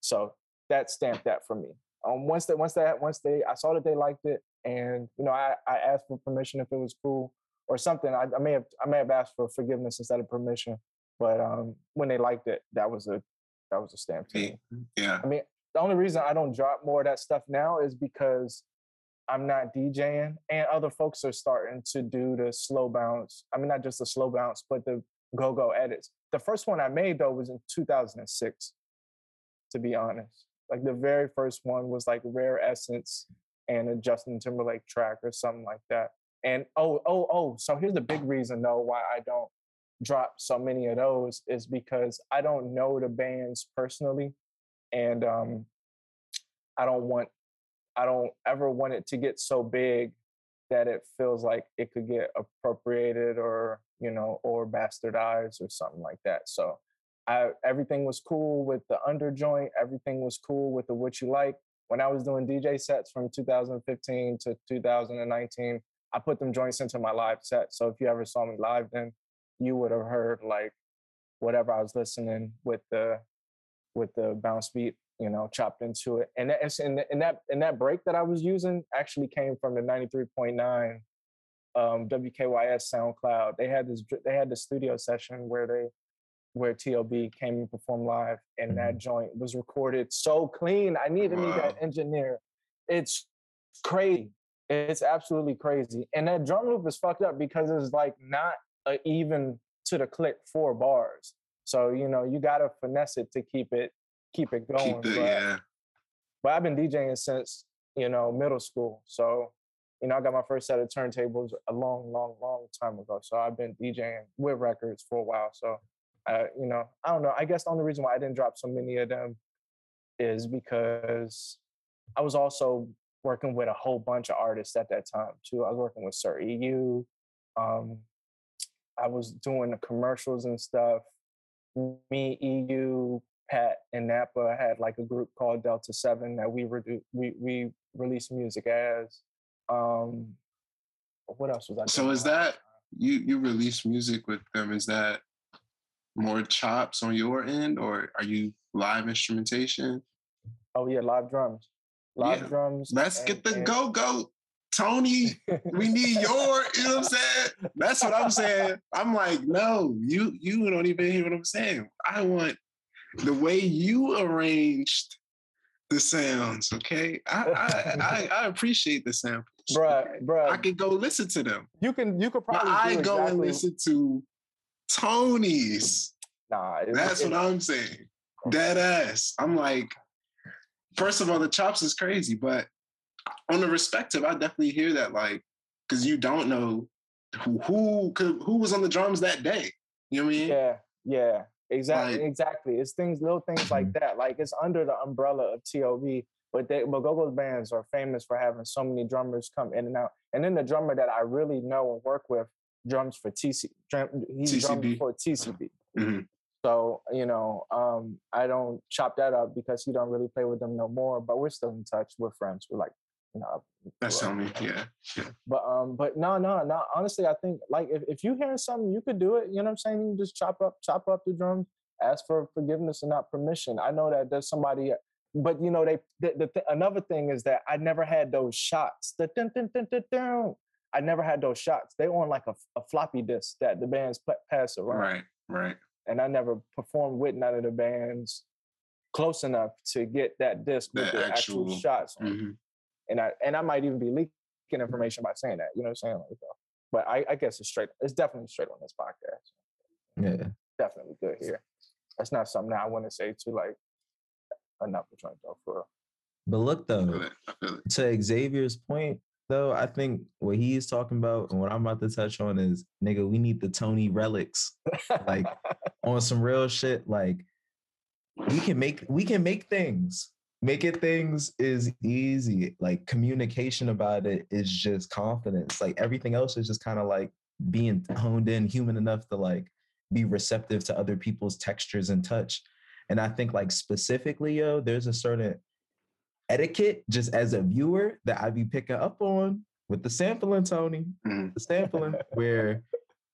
So that stamped that for me. Um, once that, once that, once they, I saw that they liked it, and you know, I, I asked for permission if it was cool or something. I, I may have, I may have asked for forgiveness instead of permission, but um, when they liked it, that was a, that was a stamp to me. Yeah. I mean, the only reason I don't drop more of that stuff now is because I'm not DJing, and other folks are starting to do the slow bounce. I mean, not just the slow bounce, but the go go edits. The first one I made though was in 2006, to be honest. Like the very first one was like Rare Essence and a Justin Timberlake track or something like that. And oh, oh, oh, so here's the big reason though why I don't drop so many of those is because I don't know the bands personally. And um, I don't want I don't ever want it to get so big that it feels like it could get appropriated or you know or bastardized or something like that. So I everything was cool with the underjoint. Everything was cool with the what you like. When I was doing DJ sets from 2015 to 2019, I put them joints into my live set. So if you ever saw me live, then you would have heard like whatever I was listening with the with the bounce beat you know, chopped into it. And that, and, and that and that break that I was using actually came from the 93.9 um, WKYS SoundCloud. They had this they had the studio session where they where TOB came and performed live, and that mm-hmm. joint was recorded so clean. I need to wow. that engineer. It's crazy. It's absolutely crazy. And that drum loop is fucked up because it's like not a even to the click four bars. So you know you gotta finesse it to keep it keep it going. Keep it, but, yeah. but I've been DJing since you know middle school, so you know I got my first set of turntables a long, long, long time ago. So I've been DJing with records for a while. So I, you know, I don't know. I guess the only reason why I didn't drop so many of them is because I was also working with a whole bunch of artists at that time too. I was working with Sir EU. Um, I was doing the commercials and stuff. Me, EU, Pat and Napa had like a group called Delta Seven that we redu- we we released music as. Um, what else was I? So is that you you release music with them? Is that more chops on your end, or are you live instrumentation? Oh yeah, live drums. live Yeah, drums. Let's and- get the and- go go. Tony, we need your, you know what I'm saying? That's what I'm saying. I'm like, no, you you don't even hear what I'm saying. I want the way you arranged the sounds, okay? I I, I, I appreciate the samples. bruh, bruh. I could go listen to them. you can you could But probably I do go and listen to Tony's. Nah, it- That's it- what I'm saying. Dead ass. I'm like, first of all, the chops is crazy, but on the respective, I definitely hear that, like, because you don't know who who could who was on the drums that day. You know what I mean? Yeah, yeah, exactly, Like- exactly. It's things, little things like that. Like it's under the umbrella of TOB, but they, but Go-Go's bands are famous for having so many drummers come in and out. And then the drummer that I really know and work with drums for TC, drum, he drums for TCB. Mhm. So you know, um, I don't chop that up because he don't really play with them no more. But we're still in touch. We're friends. We're like, you know, That's telling me, yeah. yeah. but um, but no, no, no. Honestly, I think like if, if you hearing something, you could do it. You know what I'm saying? You can just chop up, chop up the drums, ask for forgiveness and not permission. I know that there's somebody, but you know they. The, the th- another thing is that I never had those shots. The dun, dun, dun, dun, dun. I never had those shots. They on like a, a floppy disk that the bands pa- pass around, Right, right. and I never performed with none of the bands close enough to get that disc with The the actual, actual- shots on Mhm. And I and I might even be leaking information by saying that. You know what I'm saying? Like, uh, but I, I guess it's straight. It's definitely straight on this podcast. Yeah. Definitely good here. That's not something that I want to say to like another joint though. For. But look though, it. I feel it. to Xavier's point, though, I think what he is talking about and what I'm about to touch on is nigga, we need the Tony relics. Like on some real shit. Like we can make we can make things. Making things is easy. Like communication about it is just confidence. Like everything else is just kind of like being honed in, human enough to like be receptive to other people's textures and touch. And I think like specifically, yo, there's a certain etiquette just as a viewer that I be picking up on with the sampling, Tony. Mhm. The sampling, where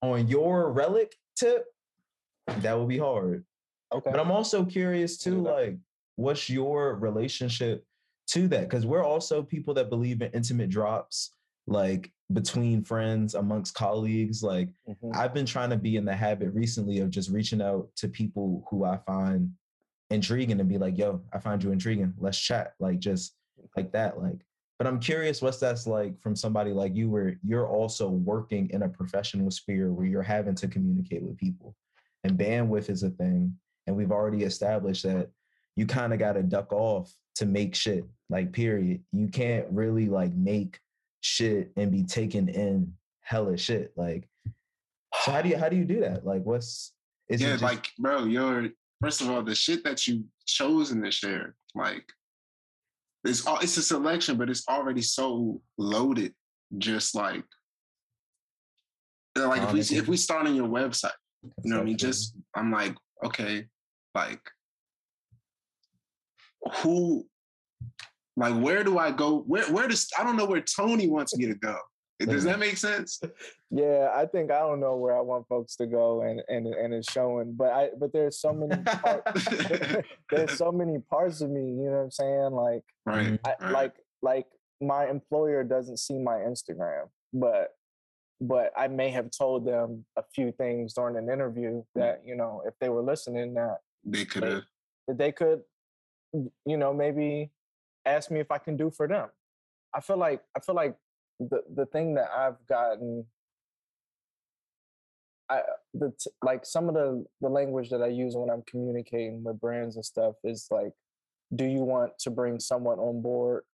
on your relic tip, that will be hard. okay. But I'm also curious too, like, what's your relationship to that? Because we're also people that believe in intimate drops, like between friends, amongst colleagues. Like, Mhm. I've been trying to be in the habit recently of just reaching out to people who I find intriguing and be like, yo, I find you intriguing. Let's chat. Like, just like that. Like, but I'm curious what's that's like from somebody like you, where you're also working in a professional sphere where you're having to communicate with people. And bandwidth is a thing. And we've already established that you kind of got to duck off to make shit, like, period. You can't really like make shit and be taken in hella shit. Like, so how do you how do you do that? Like, what's is yeah, just- like, bro, you're first of all, the shit that you chosen to share, like, it's all it's a selection, but it's already so loaded. Just like, uh, like if we if we start on your website, you know what I mean? Just I'm like, okay, like, who, like, where do I go? Where where does I don't know where Tony wants me to go. Does that make sense? Yeah, I think I don't know where I want folks to go, and and and it's showing. But I but there's so many parts, there's so many parts of me. You know what I'm saying? Like right. I, right. like like my employer doesn't see my Instagram, but but I may have told them a few things during an interview that you know if they were listening that they could have. that they could you know maybe ask me if I can do for them. I feel like I feel like the the thing that I've gotten I the t- like some of the the language that I use when I'm communicating with brands and stuff is like do you want to bring someone on board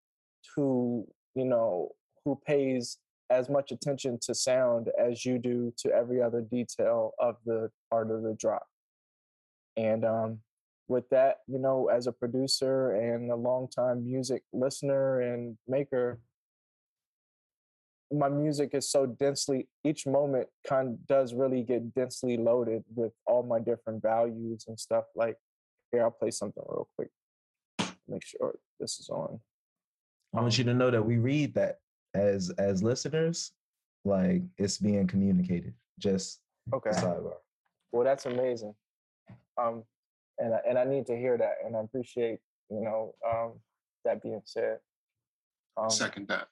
who you know who pays as much attention to sound as you do to every other detail of the art of the drop and um with that you know as a producer and a longtime music listener and maker my music is so densely each moment kind of does really get densely loaded with all my different values and stuff like here i'll play something real quick make sure this is on I want you to know that we read that as as listeners, like it's being communicated. Just okay sidebar. well that's amazing um and I, and I need to hear that and i appreciate you know um that being said Um, Second that.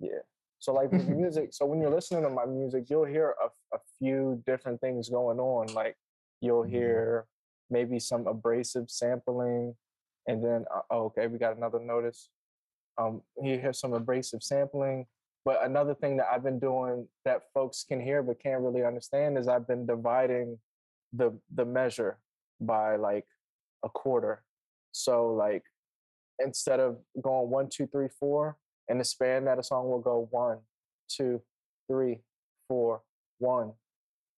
Yeah. So like with music, so when you're listening to my music, you'll hear a, a few different things going on. Like you'll Mhm. hear maybe some abrasive sampling, and then uh, oh, okay, we got another notice. Um, you hear some abrasive sampling, but another thing that I've been doing that folks can hear but can't really understand is I've been dividing the the measure by like a quarter. So like instead of going one, two, three, four, and the span that a song will go one, two, three, four, one.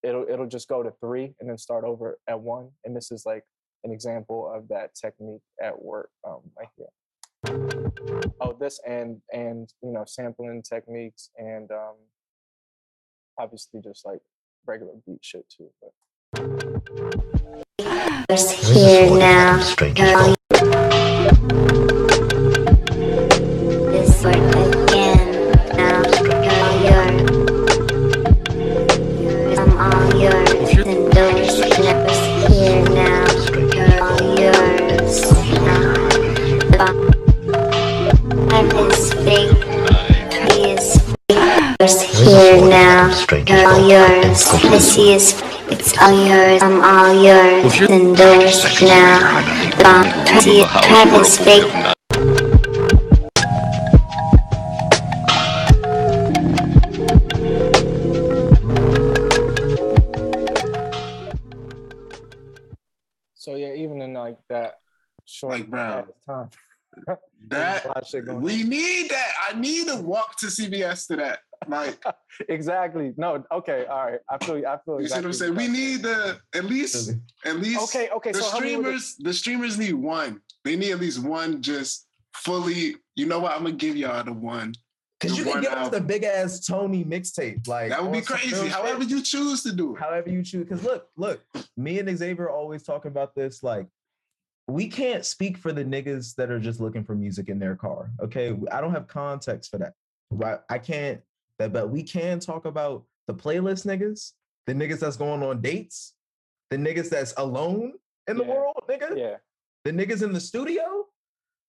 It'll it'll just go to three and then start over at one. And this is like an example of that technique at work um, right here. Oh, this and and you know sampling techniques and um, obviously just like regular beat shit too. But here now. Girl, this word again. Now, girl, you're, I'm all yours. And those lips here now. Girl, yours. Now, life is fake. He is here now. Girl, yours. Pussy is it's all yours, I'm all yours. And those now. Bomb, pussy, Travis fake. so yeah, even in like that short Like, bro, time, That a lot of shit going we need that. I need to walk to CVS to that. Like, exactly. No, okay, all right. I feel you. I feel you see what I'm saying? We need the at least at least Okay, okay. the So help me with the- streamers, the streamers need one. They need at least one just fully. You know what? I'm gonna give y'all the one. Because you can give us the big ass Tony mixtape. Like That would be on some real crazy. However you choose to do it. however you choose. Because look, look, me and Xavier are always talking about this. Like, we can't speak for the niggas that are just looking for music in their car. Okay, I don't have context for that. Right? I can't. But but we can talk about the playlist niggas, the niggas that's going on dates, the niggas that's alone in the Yeah. world, nigga, Yeah, the niggas in the studio.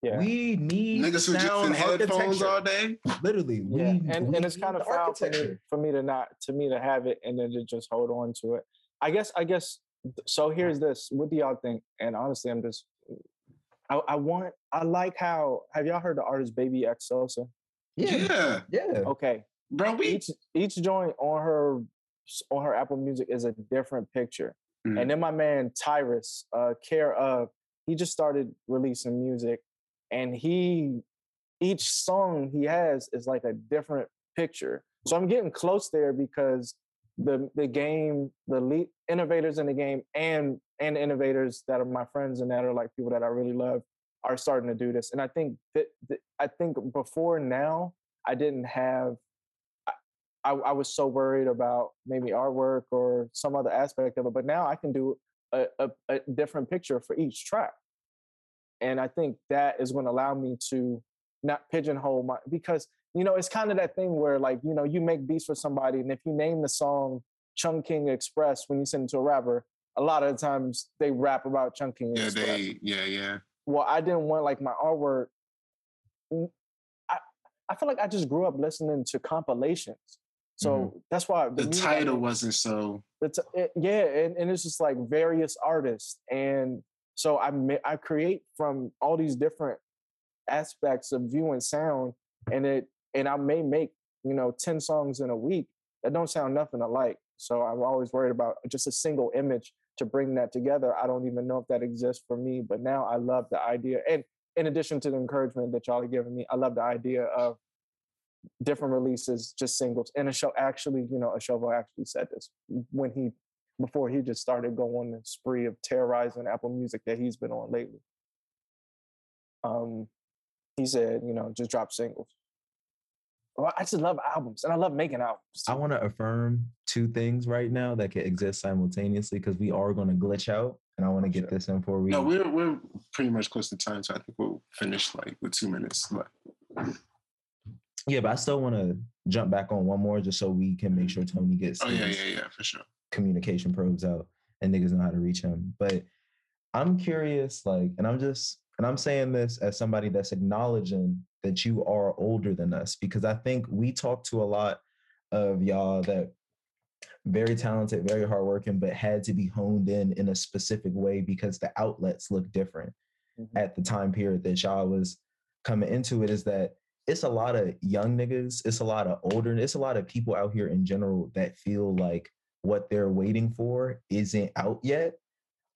yeah. We need Niggas who just sound in headphones all day. Literally, we, yeah, and we and it's kind of foul for me, architecture. for me to not to me to have it and then to just hold on to it. I guess I guess so. Here's this. What do y'all think? And honestly, I'm just. I, I want. I like how. Have y'all heard the artist Baby X Sosa? Yeah, Yeah, yeah. Okay, bro. We each each joint on her on her Apple Music is a different picture. Mm. And then my man Tyrus, uh, care of, he just started releasing music, and he each song he has is like a different picture. So I'm getting close there because the the game, the lead innovators in the game, and and innovators that are my friends and that are like people that I really love are starting to do this. And I think that, that I think before now I didn't have I, I was so worried about maybe artwork or some other aspect of it, but now I can do a, a, a different picture for each track. And I think that is going to allow me to not pigeonhole my, because, you know, it's kind of that thing where like, you know, you make beats for somebody and if you name the song Chung King Express when you send it to a rapper, a lot of the times they rap about Chung King yeah, Express they yeah yeah. well, I didn't want like my artwork. I I feel like I just grew up listening to compilations, so mm-hmm. that's why The I title wasn't so. It's it, yeah, and, and it's just like various artists, and so I I create from all these different aspects of view and sound, and it and I may make you know ten songs in a week that don't sound nothing alike. So I'm always worried about just a single image to bring that together. I don't even know if that exists for me, but now I love the idea. And in addition to the encouragement that y'all are giving me, I love the idea of different releases, just singles. And a show actually, you know, a show actually said this when he before he just started going the spree of terrorizing Apple Music that he's been on lately. Um, he said, you know, just drop singles. Well, I just love albums and I love making albums. I want to affirm two things right now that can exist simultaneously because we are going to glitch out, and I want to get this in before we. No, we're we're pretty much close to time, so I think we'll finish like with two minutes. But yeah, but I still want to jump back on one more just so we can make sure Tony gets oh yeah, yeah, yeah, for sure. communication probes out and niggas know how to reach him. But I'm curious, like, and I'm just And I'm saying this as somebody that's acknowledging that you are older than us because I think we talk to a lot of y'all that very talented, very hardworking, but had to be honed in in a specific way because the outlets look different Mhm. at the time period that y'all was coming into it. Is that it's a lot of young niggas, it's a lot of older, it's a lot of people out here in general that feel like what they're waiting for isn't out yet,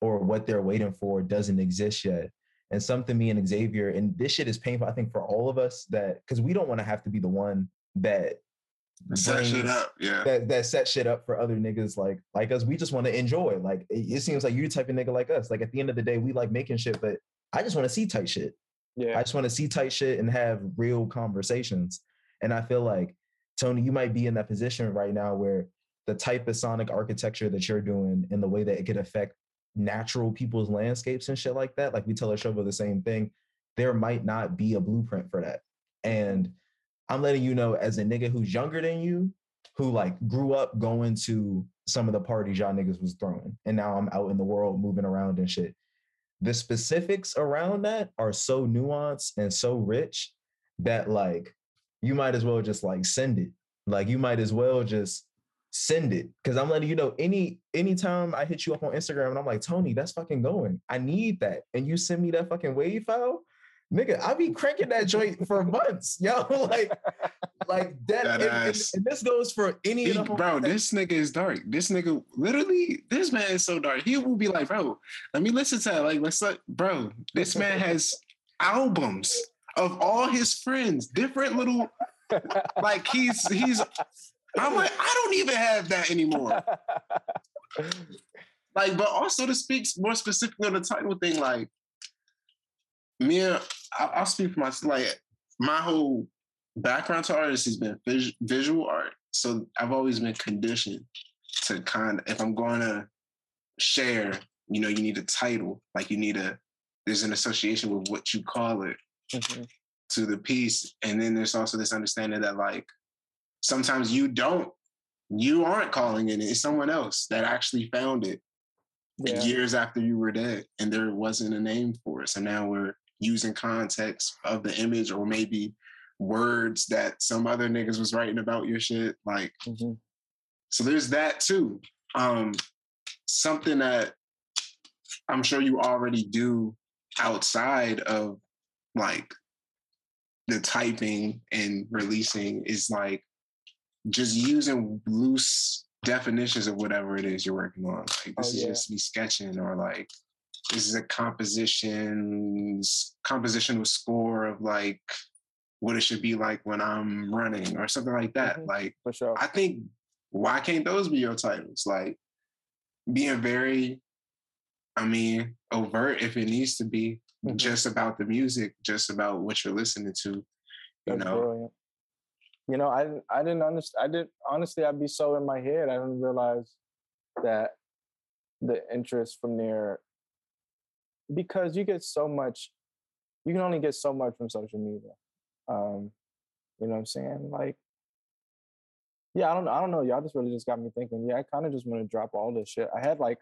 or what they're waiting for doesn't exist yet. And something me and Xavier, and this shit is painful, I think, for all of us that because we don't want to have to be the one that Set shit up. Yeah. that that set shit up for other niggas like like us. We just want to enjoy. Like it, it seems like you the type of nigga like us. Like at the end of the day, we like making shit, but I just want to see tight shit. I just want to see tight shit and have real conversations. And I feel like Tony, you might be in that position right now where the type of sonic architecture that you're doing and the way that it could affect natural people's landscapes and shit like that. Like we tell Shovo the same thing. There might not be a blueprint for that. And I'm letting you know as a nigga who's younger than you, who like grew up going to some of the parties y'all niggas was throwing. And now I'm out in the world moving around and shit. The specifics around that are so nuanced and so rich that like you might as well just like send it. Like you might as well just send it. Cause I'm letting you know any anytime I hit you up on Instagram and I'm like, Tony, that's fucking going. I need that. And you send me that fucking wave file, nigga, I be cranking that joint for months. Yo, like, like that. That and, and- and this goes for any He- of the bro, this nigga is dark. This nigga, literally, this man is so dark. He will be like, bro, let me listen to that. Like, let's let, bro, this man has albums of all his friends, different little, like he's he's. I'm like, I don't even have that anymore. Like, but also to speak more specifically on the title thing, like me, I, I'll speak for myself. Like, my whole background to artists has been vis- visual art, so I've always been conditioned to kind of, if I'm going to share, you know, you need a title, like you need a, there's an association with what you call it Mhm. to the piece, and then there's also this understanding that like sometimes you don't, you aren't calling it, it's someone else that actually found it Yeah. years after you were dead and there wasn't a name for it. So now we're using context of the image or maybe words that some other niggas was writing about your shit. Like, Mhm. so there's that too. Um, something that I'm sure you already do outside of like the typing and releasing is like just using loose definitions of whatever it is you're working on. Like this Oh, is yeah. just me sketching or like this is a composition compositional score of like what it should be like when I'm running or something like that. Mhm. Like For sure. I think why can't those be your titles? Like being very, I mean, overt if it needs to be, Mhm. just about the music, just about what you're listening to. You That's know, brilliant. You know, I didn't I didn't understand I didn't honestly I'd be so in my head, I didn't realize that the interest from there because you get so much you can only get so much from social media. Um, you know what I'm saying? Like yeah, I don't know. I don't know. Y'all just really just got me thinking. Yeah, I kind of just want to drop all this shit. I had like,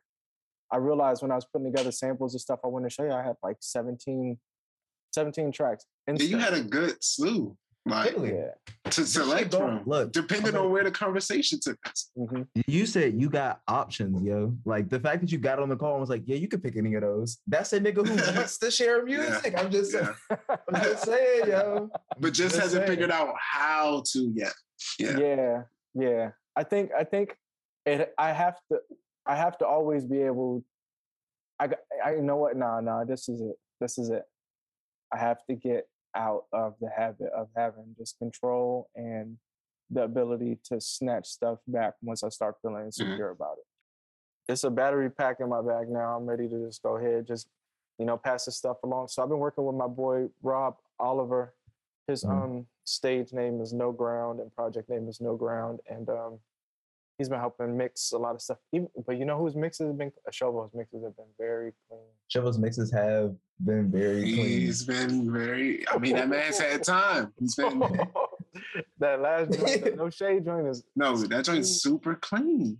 I realized when I was putting together samples and stuff I want to show you, I had like 17, 17 tracks. yeah, you had a good slew, like yeah. to select go- from. Look, depending I'm on where the conversation took us. hmm You said you got options, yo. Like the fact that you got on the call and was like, yeah, you could pick any of those. That's a nigga who wants to share music. I'm just, Yeah. I'm just saying, yo. But just Just hasn't saying. figured out how to yet. Yeah. yeah yeah i think i think it i have to i have to always be able i i you know what nah nah this is it this is it i have to get out of the habit of having just control and the ability to snatch stuff back once i start feeling insecure about it. It's a battery pack in my bag now. I'm ready to just go ahead just you know pass this stuff along. So i've been working with my boy rob oliver. His Mhm. um stage name is no ground and project name is no ground. And um he's been helping mix a lot of stuff Even, but you know whose mixes have been uh, Ashovo's mixes have been very clean Shovo's mixes have been very clean. He's been very, I mean, that man's had time. He's been, that last joint, the no shade joint is no, that joint's super clean.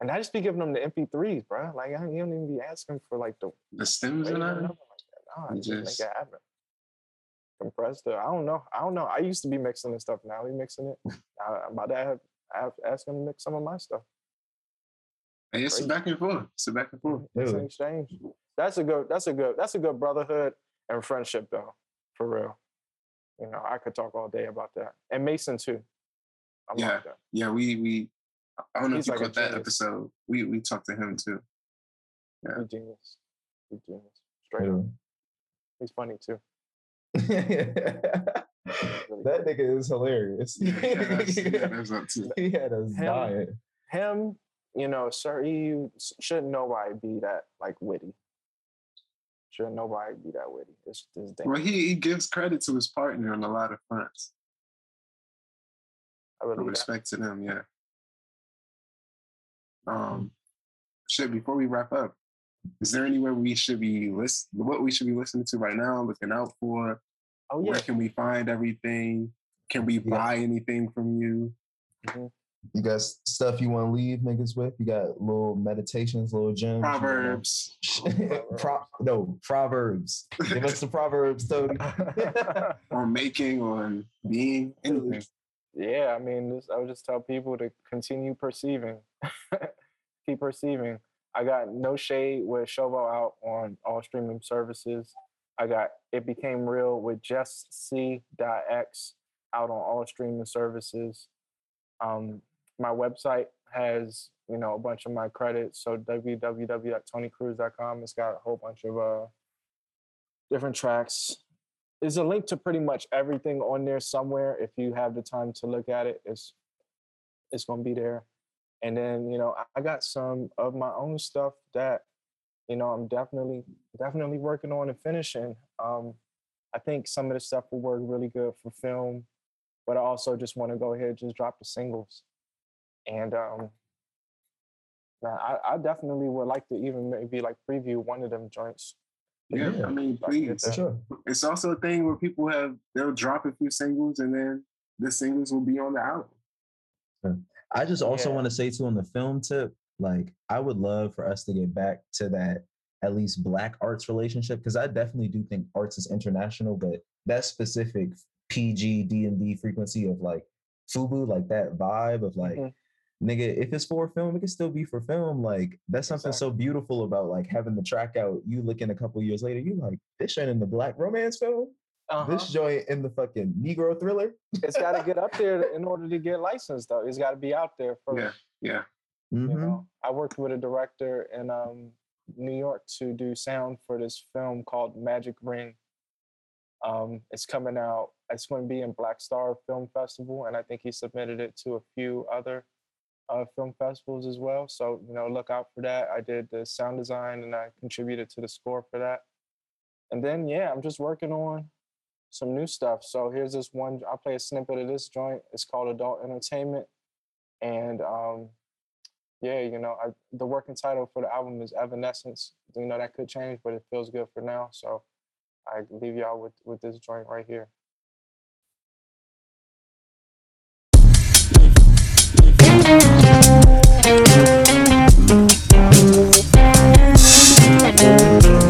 And I just be giving them the MP3s, bro. Like I don't you don't even be asking for like the The stems weight and or nothing like that. Nah, You just make just- it happen. Compressed it. I don't know. I don't know. I used to be mixing this stuff. Now we mixing it. Uh, I, I'm about to have, have ask him to mix some of my stuff. Hey, it's a Crazy. back and forth. It's a back and forth. It's an exchange. That's a good. That's a good. That's a good brotherhood and friendship, though. For real. You know, I could talk all day about that. And Mason too. I Yeah. like. Yeah, we we. I don't know He's if you like caught that episode. We we talked to him too. Yeah. He's genius. He's genius. Straight up. He's funny too. that nigga is hilarious. Yeah, that's, yeah, that's up too. he had us Him- dying. Him, you know, sir, you shouldn't nobody be that like witty. Shouldn't nobody be that witty. It's this thing. Well, he, he gives credit to his partner on a lot of fronts. I really Respect to them, yeah. Um, shit. Before we wrap up, is there anywhere we should be list what we should be listening to right now, looking out for? Oh yeah. Where can we find everything? Can we Yeah. buy anything from you? Mm-hmm. You got stuff you want to leave niggas with? You got little meditations, little gems. you wanna- Proverbs. Pro- no, proverbs. Give us the proverbs, Tony. on making, on being, anything. yeah, I mean, this, I would just tell people to continue perceiving, keep perceiving. I got no shade with Shovo out on all streaming services. I got it became real with just C.X out on all streaming services. Um, my website has you know a bunch of my credits, so www.tonycruz.com. It's got a whole bunch of uh different tracks. There's a link to pretty much everything on there somewhere. If you have the time to look at it, it's it's gonna be there. And then you know I- I got some of my own stuff that you know I'm definitely definitely working on and finishing. Um, I think some of the stuff will work really good for film, but I also just want to go ahead and just drop the singles. And um, man, I, I definitely would like to even maybe like preview one of them joints. Yeah, Yeah. I mean, I can get please. Sure. It's also a thing where people have they'll drop a few singles and then the singles will be on the album. I just also Yeah. want to say too on the film tip, like I would love for us to get back to that at least black arts relationship because I definitely do think arts is international, but that specific PG D and D frequency of like Fubu, like that vibe of like. Mhm. Nigga, if it's for film, it can still be for film. Like that's something so beautiful about like having the track out. You looking a couple years later, you like this in the black romance film, Uh-huh. this joint in the fucking Negro thriller. it's got to get up there in order to get licensed, though. It's got to be out there first. Yeah, yeah. You Mhm. know, I worked with a director in um, New York to do sound for this film called Magic Ring. Um, it's coming out. It's going to be in BlackStar Film Festival, and I think he submitted it to a few other uh, film festivals as well. So you know, look out for that. I did the sound design, and I contributed to the score for that. And then yeah, I'm just working on some new stuff. So here's this one. I'll play a snippet of this joint. It's called Adult Entertainment, and um, yeah, you know, I, the working title for the album is Evanescence. You know, that could change, but it feels good for now. So I leave y'all with, with this joint right here. My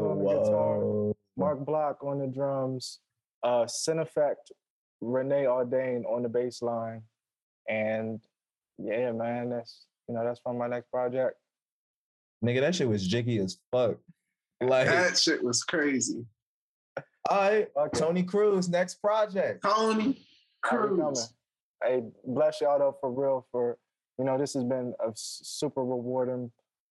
No Ground on the guitar, Mark Block on the drums, uh, Cineffect, Renee Ordain on the bass line, and yeah, man, that's you know that's from my next project. Nigga, that shit was jiggy as fuck. Like, That shit was crazy. all right, Okay. Tony Cruz, next project. Tony How we coming? Cruz. Hey, bless y'all though for real. For you know, this has been a super rewarding,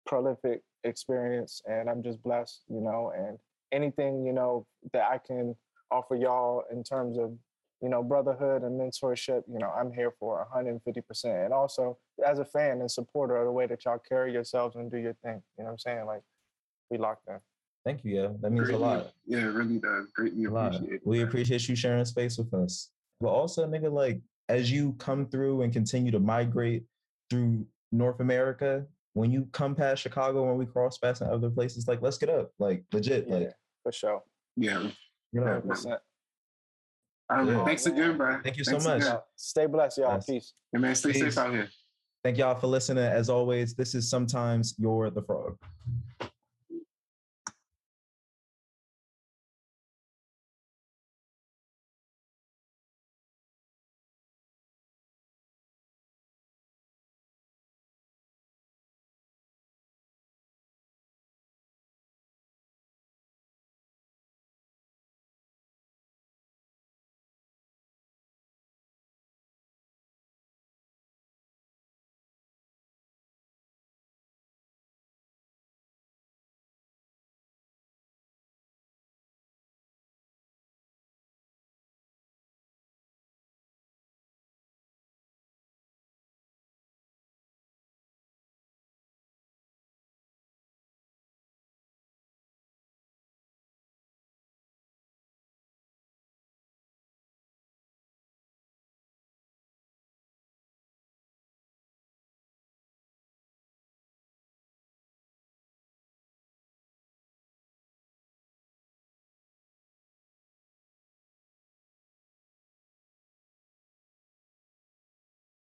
prolific experience, and I'm just blessed. You know, and anything you know that I can offer y'all in terms of you know brotherhood and mentorship, you know, I'm here for 150 percent. And also as a fan and supporter of the way that y'all carry yourselves and do your thing. You know what I'm saying? Like we locked in. Thank you, yeah. That means a lot. Yeah, it really does. Greatly appreciate it. We appreciate you sharing space with us. But also, nigga, like as you come through and continue to migrate through North America, when you come past Chicago, when we cross paths in other places, like let's get up, like legit, Yeah, like for sure. Yeah. you know. 100%. Um, Yeah. Thanks again, bro. Thank you so much. again. Stay blessed, y'all. Yes. Peace. And man, stay Peace. safe out here. Thank y'all for listening. As always, this is sometimes you're the frog.